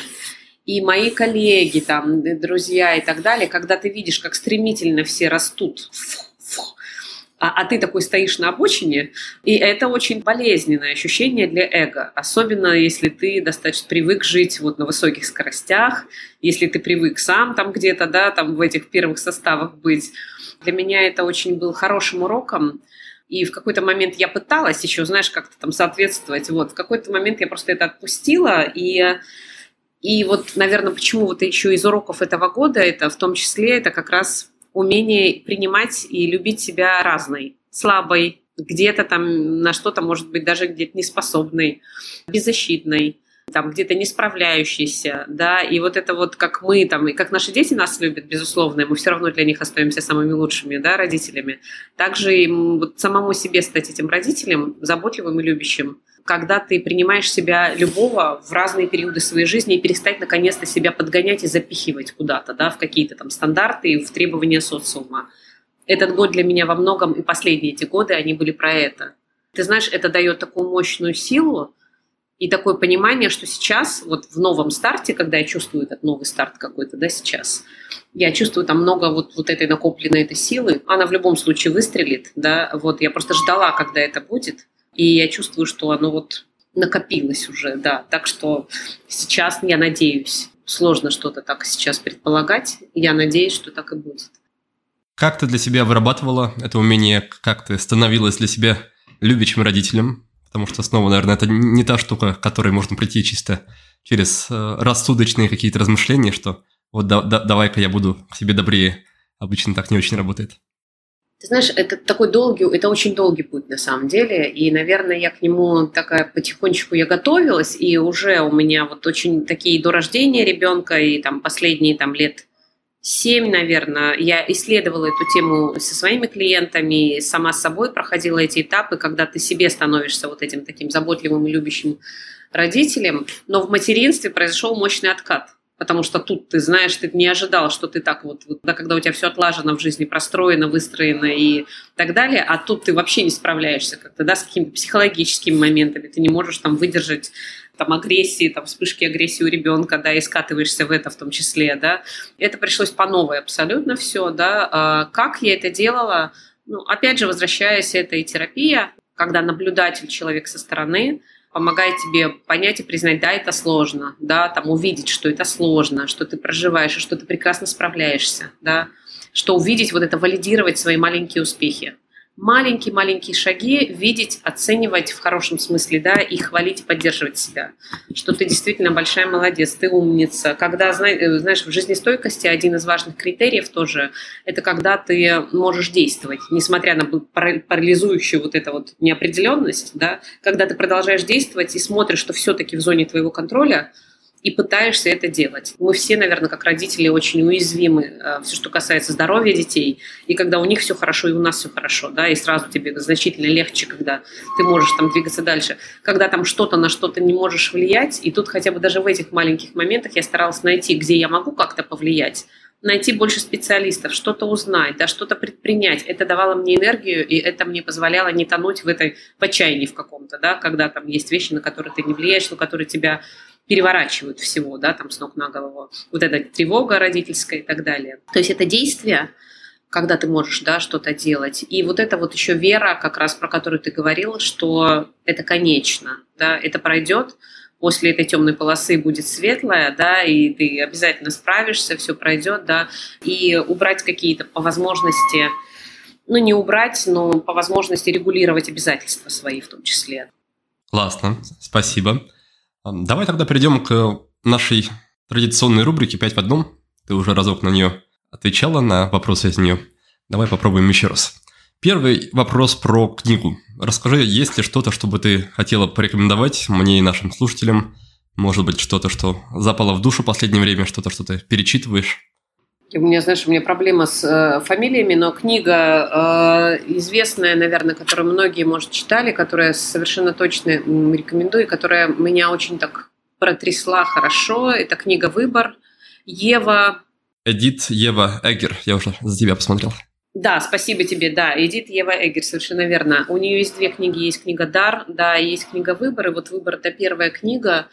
и мои коллеги, там, друзья и так далее, когда ты видишь, как стремительно все растут, а, а ты такой стоишь на обочине, и это очень болезненное ощущение для эго, особенно если ты достаточно привык жить вот на высоких скоростях, если ты привык сам там где-то, да, там в этих первых составах быть. Для меня это очень был хорошим уроком, и в какой-то момент я пыталась еще, знаешь, как-то там соответствовать. Вот, в какой-то момент я просто это отпустила, и и вот, наверное, почему вот еще из уроков этого года, это в том числе, это как раз умение принимать и любить себя разной, слабой, где-то там на что-то, может быть, даже где-то неспособной, беззащитной, там где-то не справляющейся, да, и вот это вот как мы там, и как наши дети нас любят, безусловно, и мы все равно для них остаемся самыми лучшими, да, родителями, также и вот самому себе стать этим родителем, заботливым и любящим, когда ты принимаешь себя любого в разные периоды своей жизни и перестать наконец-то себя подгонять и запихивать куда-то, да, в какие-то там стандарты в требования социума. Этот год для меня во многом, и последние эти годы, они были про это. Ты знаешь, это дает такую мощную силу и такое понимание, что сейчас, вот в новом старте, когда я чувствую этот новый старт какой-то, да, сейчас, я чувствую там много вот, вот этой накопленной этой силы. Она в любом случае выстрелит, да, вот я просто ждала, когда это будет, и я чувствую, что оно вот накопилось уже, да. Так что сейчас я надеюсь, сложно что-то так сейчас предполагать, я надеюсь, что так и будет. Как ты для себя вырабатывала это умение, как ты становилась для себя любящим родителем? Потому что снова, наверное, это не та штука, к которой можно прийти чисто через э, рассудочные какие-то размышления, что вот да, да, давай-ка я буду к себе добрее. Обычно так не очень работает. Ты знаешь, это такой долгий, это очень долгий путь на самом деле, и, наверное, я к нему такая потихонечку я готовилась, и уже у меня вот очень такие до рождения ребенка и там последние там лет семь, наверное, я исследовала эту тему со своими клиентами, сама с собой проходила эти этапы, когда ты себе становишься вот этим таким заботливым и любящим родителем, но в материнстве произошел мощный откат – потому что тут ты знаешь, ты не ожидал, что ты так вот, вот да, когда у тебя все отлажено в жизни, простроено, выстроено и так далее, а тут ты вообще не справляешься как-то, да, с какими-то психологическими моментами, ты не можешь там выдержать там агрессии, там вспышки агрессии у ребенка, да, и скатываешься в это в том числе, да. Это пришлось по новой абсолютно все, да. А как я это делала? Ну, опять же, возвращаясь, это и терапия, когда наблюдатель, человек со стороны, помогает тебе понять и признать, да, это сложно, да, там увидеть, что это сложно, что ты проживаешь, и что ты прекрасно справляешься, да, что увидеть, вот это валидировать свои маленькие успехи маленькие-маленькие шаги видеть, оценивать в хорошем смысле, да, и хвалить поддерживать себя. Что ты действительно большая молодец, ты умница. Когда, э, знаешь, в жизнестойкости один из важных критериев тоже, это когда ты можешь действовать, несмотря на парализующую вот эту вот неопределенность, да, когда ты продолжаешь действовать и смотришь, что все-таки в зоне твоего контроля, и пытаешься это делать. Мы все, наверное, как родители очень уязвимы, э, все, что касается здоровья детей, и когда у них все хорошо, и у нас все хорошо, да, и сразу тебе значительно легче, когда ты можешь там двигаться дальше. Когда там что-то на что-то не можешь влиять, и тут хотя бы даже в этих маленьких моментах я старалась найти, где я могу как-то повлиять, найти больше специалистов, что-то узнать, да, что-то предпринять. Это давало мне энергию, и это мне позволяло не тонуть в этой в отчаянии в каком-то, да, когда там есть вещи, на которые ты не влияешь, но которые тебя переворачивают всего, да, там с ног на голову. Вот эта тревога родительская и так далее. То есть это действие, когда ты можешь, да, что-то делать. И вот это вот еще вера, как раз про которую ты говорила, что это конечно, да, это пройдет, после этой темной полосы будет светлая, да, и ты обязательно справишься, все пройдет, да, и убрать какие-то по возможности, ну не убрать, но по возможности регулировать обязательства свои в том числе. Классно, спасибо. Давай тогда перейдем к нашей традиционной рубрике «Пять в одном». Ты уже разок на нее отвечала, на вопросы из нее. Давай попробуем еще раз. Первый вопрос про книгу. Расскажи, есть ли что-то, что бы ты хотела порекомендовать мне и нашим слушателям? Может быть, что-то, что запало в душу в последнее время, что-то, что ты перечитываешь? У меня, знаешь, у меня проблема с э, фамилиями, но книга э, известная, наверное, которую многие, может, читали, которая совершенно точно рекомендую, которая меня очень так протрясла хорошо. Это книга «Выбор». Ева... Эдит Ева Эггер. Я уже за тебя посмотрел. Да, спасибо тебе, да, Эдит Ева Эггер, совершенно верно. У нее есть две книги, есть книга «Дар», да, есть книга «Выбор», и вот «Выбор» — это первая книга,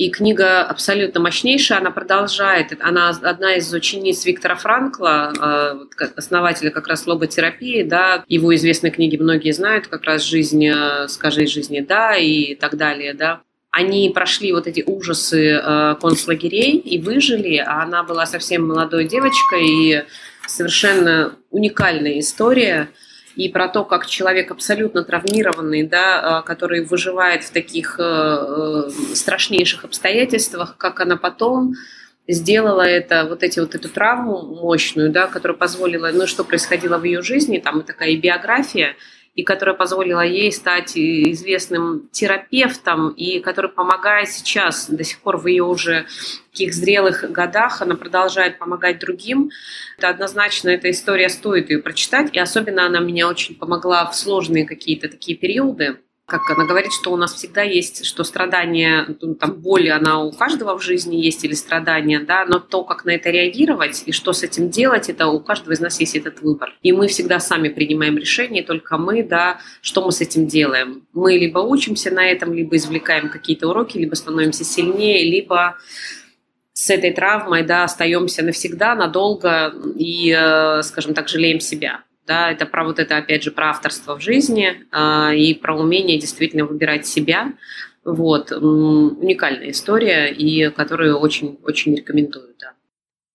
и книга абсолютно мощнейшая, она продолжает, она одна из учениц Виктора Франкла, э, основателя как раз лоботерапии, да, его известные книги многие знают, как раз «Жизнь, э, скажи жизни да» и так далее, да. Они прошли вот эти ужасы э, концлагерей и выжили, а она была совсем молодой девочкой, и совершенно уникальная история и про то, как человек абсолютно травмированный, да, э, который выживает в таких э, э, страшнейших обстоятельствах, как она потом сделала это, вот эти вот эту травму мощную, да, которая позволила, ну, что происходило в ее жизни, там и такая биография, и которая позволила ей стать известным терапевтом, и которая помогает сейчас, до сих пор в ее уже таких зрелых годах, она продолжает помогать другим. Это однозначно, эта история стоит ее прочитать, и особенно она меня очень помогла в сложные какие-то такие периоды, как она говорит, что у нас всегда есть, что страдание, ну, там, боль, она у каждого в жизни есть или страдания, да, но то, как на это реагировать и что с этим делать, это у каждого из нас есть этот выбор. И мы всегда сами принимаем решение, только мы, да, что мы с этим делаем. Мы либо учимся на этом, либо извлекаем какие-то уроки, либо становимся сильнее, либо с этой травмой, да, остаемся навсегда, надолго и, э, скажем так, жалеем себя да, это про вот это, опять же, про авторство в жизни э, и про умение действительно выбирать себя, вот, уникальная история, и которую очень-очень рекомендую, да.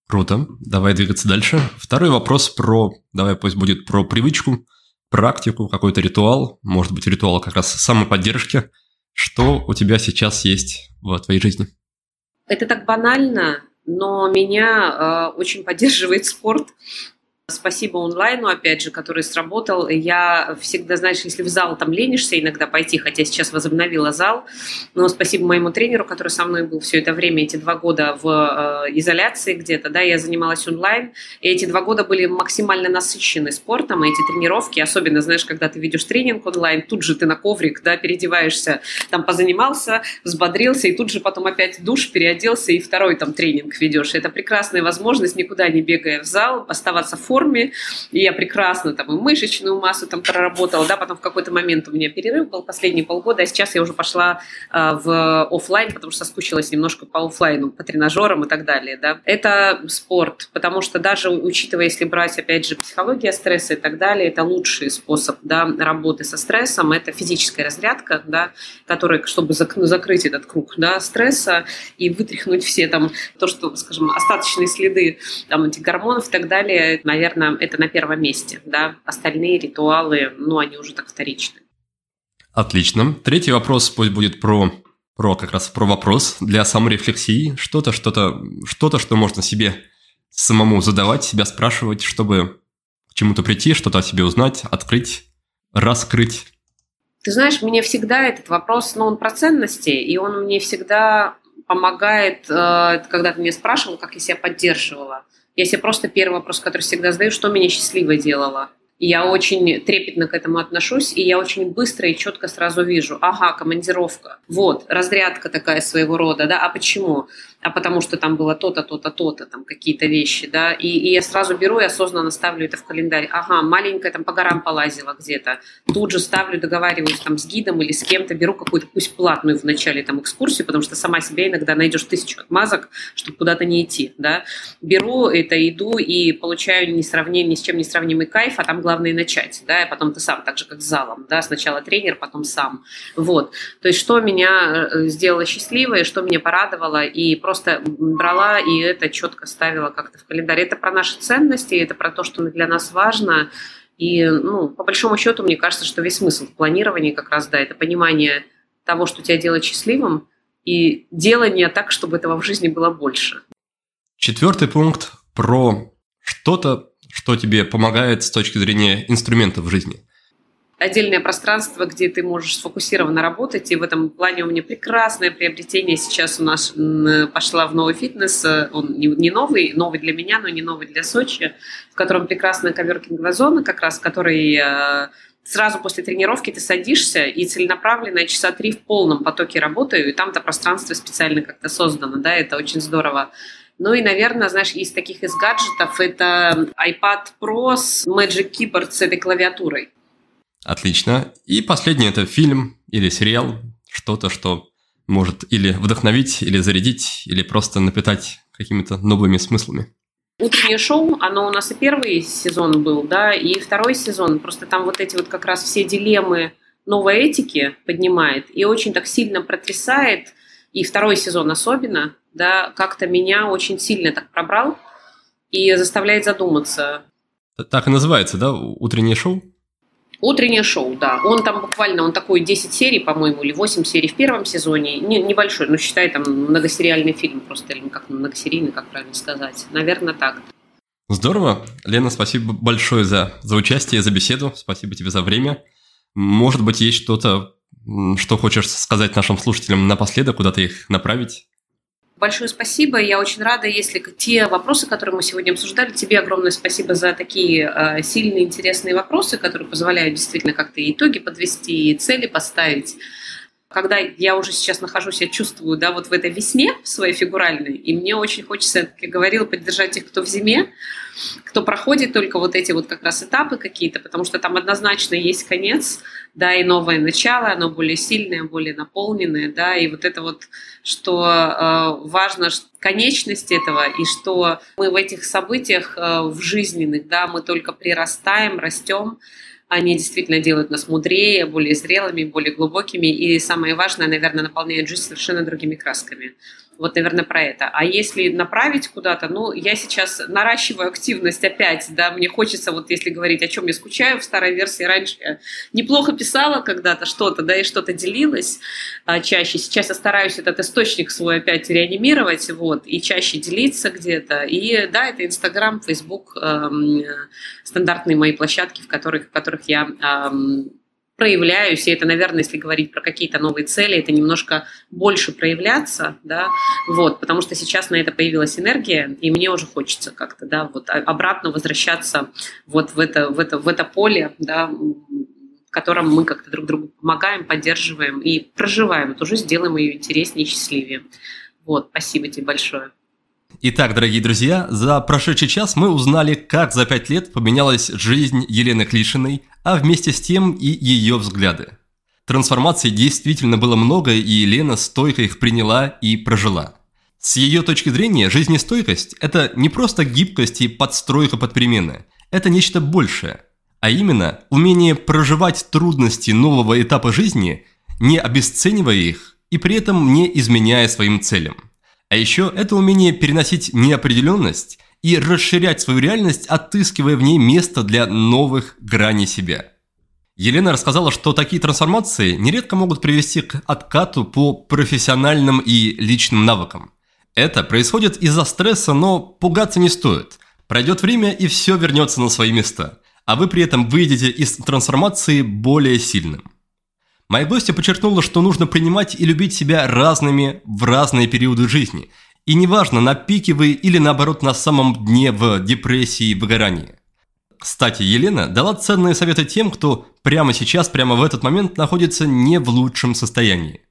Круто. Давай двигаться дальше. Второй вопрос про, давай пусть будет про привычку, практику, какой-то ритуал, может быть, ритуал как раз самоподдержки. Что у тебя сейчас есть в твоей жизни? Это так банально, но меня э, очень поддерживает спорт. Спасибо онлайну, опять же, который сработал. Я всегда, знаешь, если в зал там ленишься иногда пойти, хотя сейчас возобновила зал, но спасибо моему тренеру, который со мной был все это время, эти два года в э, изоляции где-то, да, я занималась онлайн, и эти два года были максимально насыщены спортом, и эти тренировки, особенно, знаешь, когда ты ведешь тренинг онлайн, тут же ты на коврик, да, переодеваешься, там позанимался, взбодрился, и тут же потом опять душ, переоделся, и второй там тренинг ведешь. Это прекрасная возможность, никуда не бегая в зал, оставаться в форме, и я прекрасно там и мышечную массу там проработала, да, потом в какой-то момент у меня перерыв был последние полгода, а сейчас я уже пошла э, в офлайн, потому что соскучилась немножко по офлайну, по тренажерам и так далее, да. Это спорт, потому что даже учитывая, если брать, опять же, психология стресса и так далее, это лучший способ, да, работы со стрессом, это физическая разрядка, да, которая, чтобы закрыть этот круг, да, стресса и вытряхнуть все там то, что, скажем, остаточные следы там этих гормонов и так далее, наверное, наверное, это на первом месте. Да? Остальные ритуалы, ну, они уже так вторичны. Отлично. Третий вопрос пусть будет про, про как раз про вопрос для саморефлексии. Что-то, что-то, что-то, что можно себе самому задавать, себя спрашивать, чтобы к чему-то прийти, что-то о себе узнать, открыть, раскрыть. Ты знаешь, мне всегда этот вопрос, ну, он про ценности, и он мне всегда помогает, э, когда ты меня спрашивал, как я себя поддерживала. Я себе просто первый вопрос, который всегда задаю, что меня счастливой делало. Я очень трепетно к этому отношусь, и я очень быстро и четко сразу вижу, ага, командировка, вот, разрядка такая своего рода, да, а почему? А потому что там было то-то, то-то, то-то, там какие-то вещи, да, и, и я сразу беру и осознанно ставлю это в календарь. Ага, маленькая там по горам полазила где-то, тут же ставлю, договариваюсь там с гидом или с кем-то, беру какую-то пусть платную в начале там экскурсию, потому что сама себе иногда найдешь тысячу отмазок, чтобы куда-то не идти, да. Беру это, иду и получаю несравним, ни с чем не сравнимый кайф, а там главное начать, да, и потом ты сам, так же как с залом, да, сначала тренер, потом сам, вот. То есть что меня э, сделало счастливой, что меня порадовало, и просто просто брала и это четко ставила как-то в календарь. Это про наши ценности, это про то, что для нас важно. И, ну, по большому счету, мне кажется, что весь смысл в планировании как раз, да, это понимание того, что тебя делает счастливым, и делание так, чтобы этого в жизни было больше. Четвертый пункт про что-то, что тебе помогает с точки зрения инструментов в жизни отдельное пространство, где ты можешь сфокусированно работать. И в этом плане у меня прекрасное приобретение. Сейчас у нас пошла в новый фитнес. Он не новый, новый для меня, но не новый для Сочи, в котором прекрасная коверкинговая зона, как раз, который э, сразу после тренировки ты садишься и целенаправленно часа три в полном потоке работаю, и там-то пространство специально как-то создано, да, это очень здорово. Ну и, наверное, знаешь, из таких из гаджетов это iPad Pro с Magic Keyboard с этой клавиатурой. Отлично. И последний это фильм или сериал, что-то, что может или вдохновить, или зарядить, или просто напитать какими-то новыми смыслами. Утреннее шоу, оно у нас и первый сезон был, да, и второй сезон. Просто там вот эти вот как раз все дилеммы новой этики поднимает и очень так сильно протрясает, и второй сезон особенно, да, как-то меня очень сильно так пробрал и заставляет задуматься. Так и называется, да, утреннее шоу? Утреннее шоу, да. Он там буквально, он такой 10 серий, по-моему, или 8 серий в первом сезоне. Не, небольшой, но считай, там многосериальный фильм просто, или как многосерийный, как правильно сказать. Наверное, так. Здорово. Лена, спасибо большое за, за участие, за беседу. Спасибо тебе за время. Может быть, есть что-то, что хочешь сказать нашим слушателям напоследок, куда-то их направить? Большое спасибо. Я очень рада, если те вопросы, которые мы сегодня обсуждали, тебе огромное спасибо за такие э, сильные, интересные вопросы, которые позволяют действительно как-то итоги подвести, и цели поставить. Когда я уже сейчас нахожусь, я чувствую, да, вот в этой весне своей фигуральной, и мне очень хочется, как я говорила, поддержать тех, кто в зиме, кто проходит только вот эти вот как раз этапы какие-то, потому что там однозначно есть конец, да, и новое начало, оно более сильное, более наполненное, да, и вот это вот, что э, важно, конечность этого, и что мы в этих событиях э, в жизненных, да, мы только прирастаем, растем, они действительно делают нас мудрее, более зрелыми, более глубокими, и самое важное, наверное, наполняют жизнь совершенно другими красками. Вот, наверное, про это. А если направить куда-то, ну, я сейчас наращиваю активность опять, да, мне хочется, вот если говорить, о чем я скучаю в старой версии, раньше я неплохо писала когда-то что-то, да, и что-то делилась а, чаще. Сейчас я стараюсь этот источник свой опять реанимировать, вот, и чаще делиться где-то. И, да, это Инстаграм, Фейсбук, эм, стандартные мои площадки, в которых, в которых я эм, проявляюсь, и это, наверное, если говорить про какие-то новые цели, это немножко больше проявляться, да, вот, потому что сейчас на это появилась энергия, и мне уже хочется как-то, да, вот обратно возвращаться вот в это, в это, в это поле, да, в котором мы как-то друг другу помогаем, поддерживаем и проживаем эту жизнь, делаем ее интереснее и счастливее. Вот, спасибо тебе большое. Итак, дорогие друзья, за прошедший час мы узнали, как за пять лет поменялась жизнь Елены Клишиной, а вместе с тем и ее взгляды. Трансформаций действительно было много, и Елена стойко их приняла и прожила. С ее точки зрения, жизнестойкость – это не просто гибкость и подстройка под перемены, это нечто большее, а именно умение проживать трудности нового этапа жизни, не обесценивая их и при этом не изменяя своим целям. А еще это умение переносить неопределенность и расширять свою реальность, отыскивая в ней место для новых граней себя. Елена рассказала, что такие трансформации нередко могут привести к откату по профессиональным и личным навыкам. Это происходит из-за стресса, но пугаться не стоит. Пройдет время и все вернется на свои места, а вы при этом выйдете из трансформации более сильным. Моя гостья подчеркнула, что нужно принимать и любить себя разными в разные периоды жизни. И неважно, на пике вы или наоборот на самом дне в депрессии и выгорании. Кстати, Елена дала ценные советы тем, кто прямо сейчас, прямо в этот момент находится не в лучшем состоянии.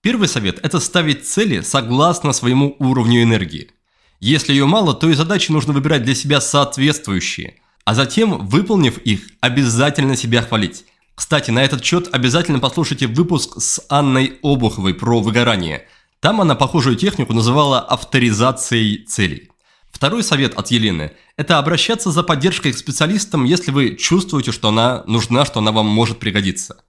Первый совет – это ставить цели согласно своему уровню энергии. Если ее мало, то и задачи нужно выбирать для себя соответствующие, а затем, выполнив их, обязательно себя хвалить. Кстати, на этот счет обязательно послушайте выпуск с Анной Обуховой про выгорание. Там она похожую технику называла авторизацией целей. Второй совет от Елены – это обращаться за поддержкой к специалистам, если вы чувствуете, что она нужна, что она вам может пригодиться.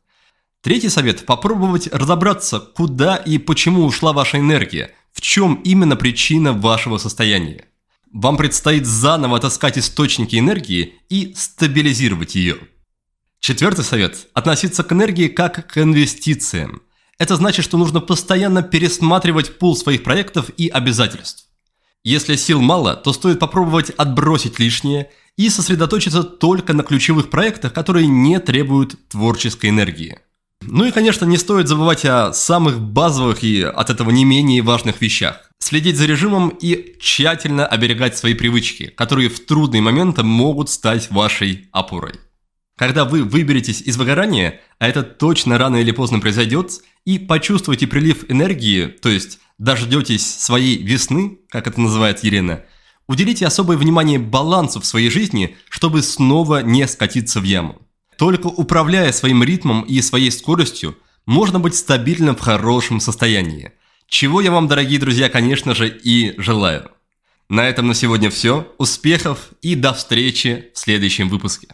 Третий совет – попробовать разобраться, куда и почему ушла ваша энергия, в чем именно причина вашего состояния. Вам предстоит заново отыскать источники энергии и стабилизировать ее. Четвертый совет – относиться к энергии как к инвестициям. Это значит, что нужно постоянно пересматривать пул своих проектов и обязательств. Если сил мало, то стоит попробовать отбросить лишнее и сосредоточиться только на ключевых проектах, которые не требуют творческой энергии. Ну и, конечно, не стоит забывать о самых базовых и от этого не менее важных вещах. Следить за режимом и тщательно оберегать свои привычки, которые в трудные моменты могут стать вашей опорой. Когда вы выберетесь из выгорания, а это точно рано или поздно произойдет, и почувствуете прилив энергии, то есть дождетесь своей весны, как это называет Елена, уделите особое внимание балансу в своей жизни, чтобы снова не скатиться в яму. Только управляя своим ритмом и своей скоростью, можно быть стабильным в хорошем состоянии. Чего я вам, дорогие друзья, конечно же, и желаю. На этом на сегодня все. Успехов и до встречи в следующем выпуске.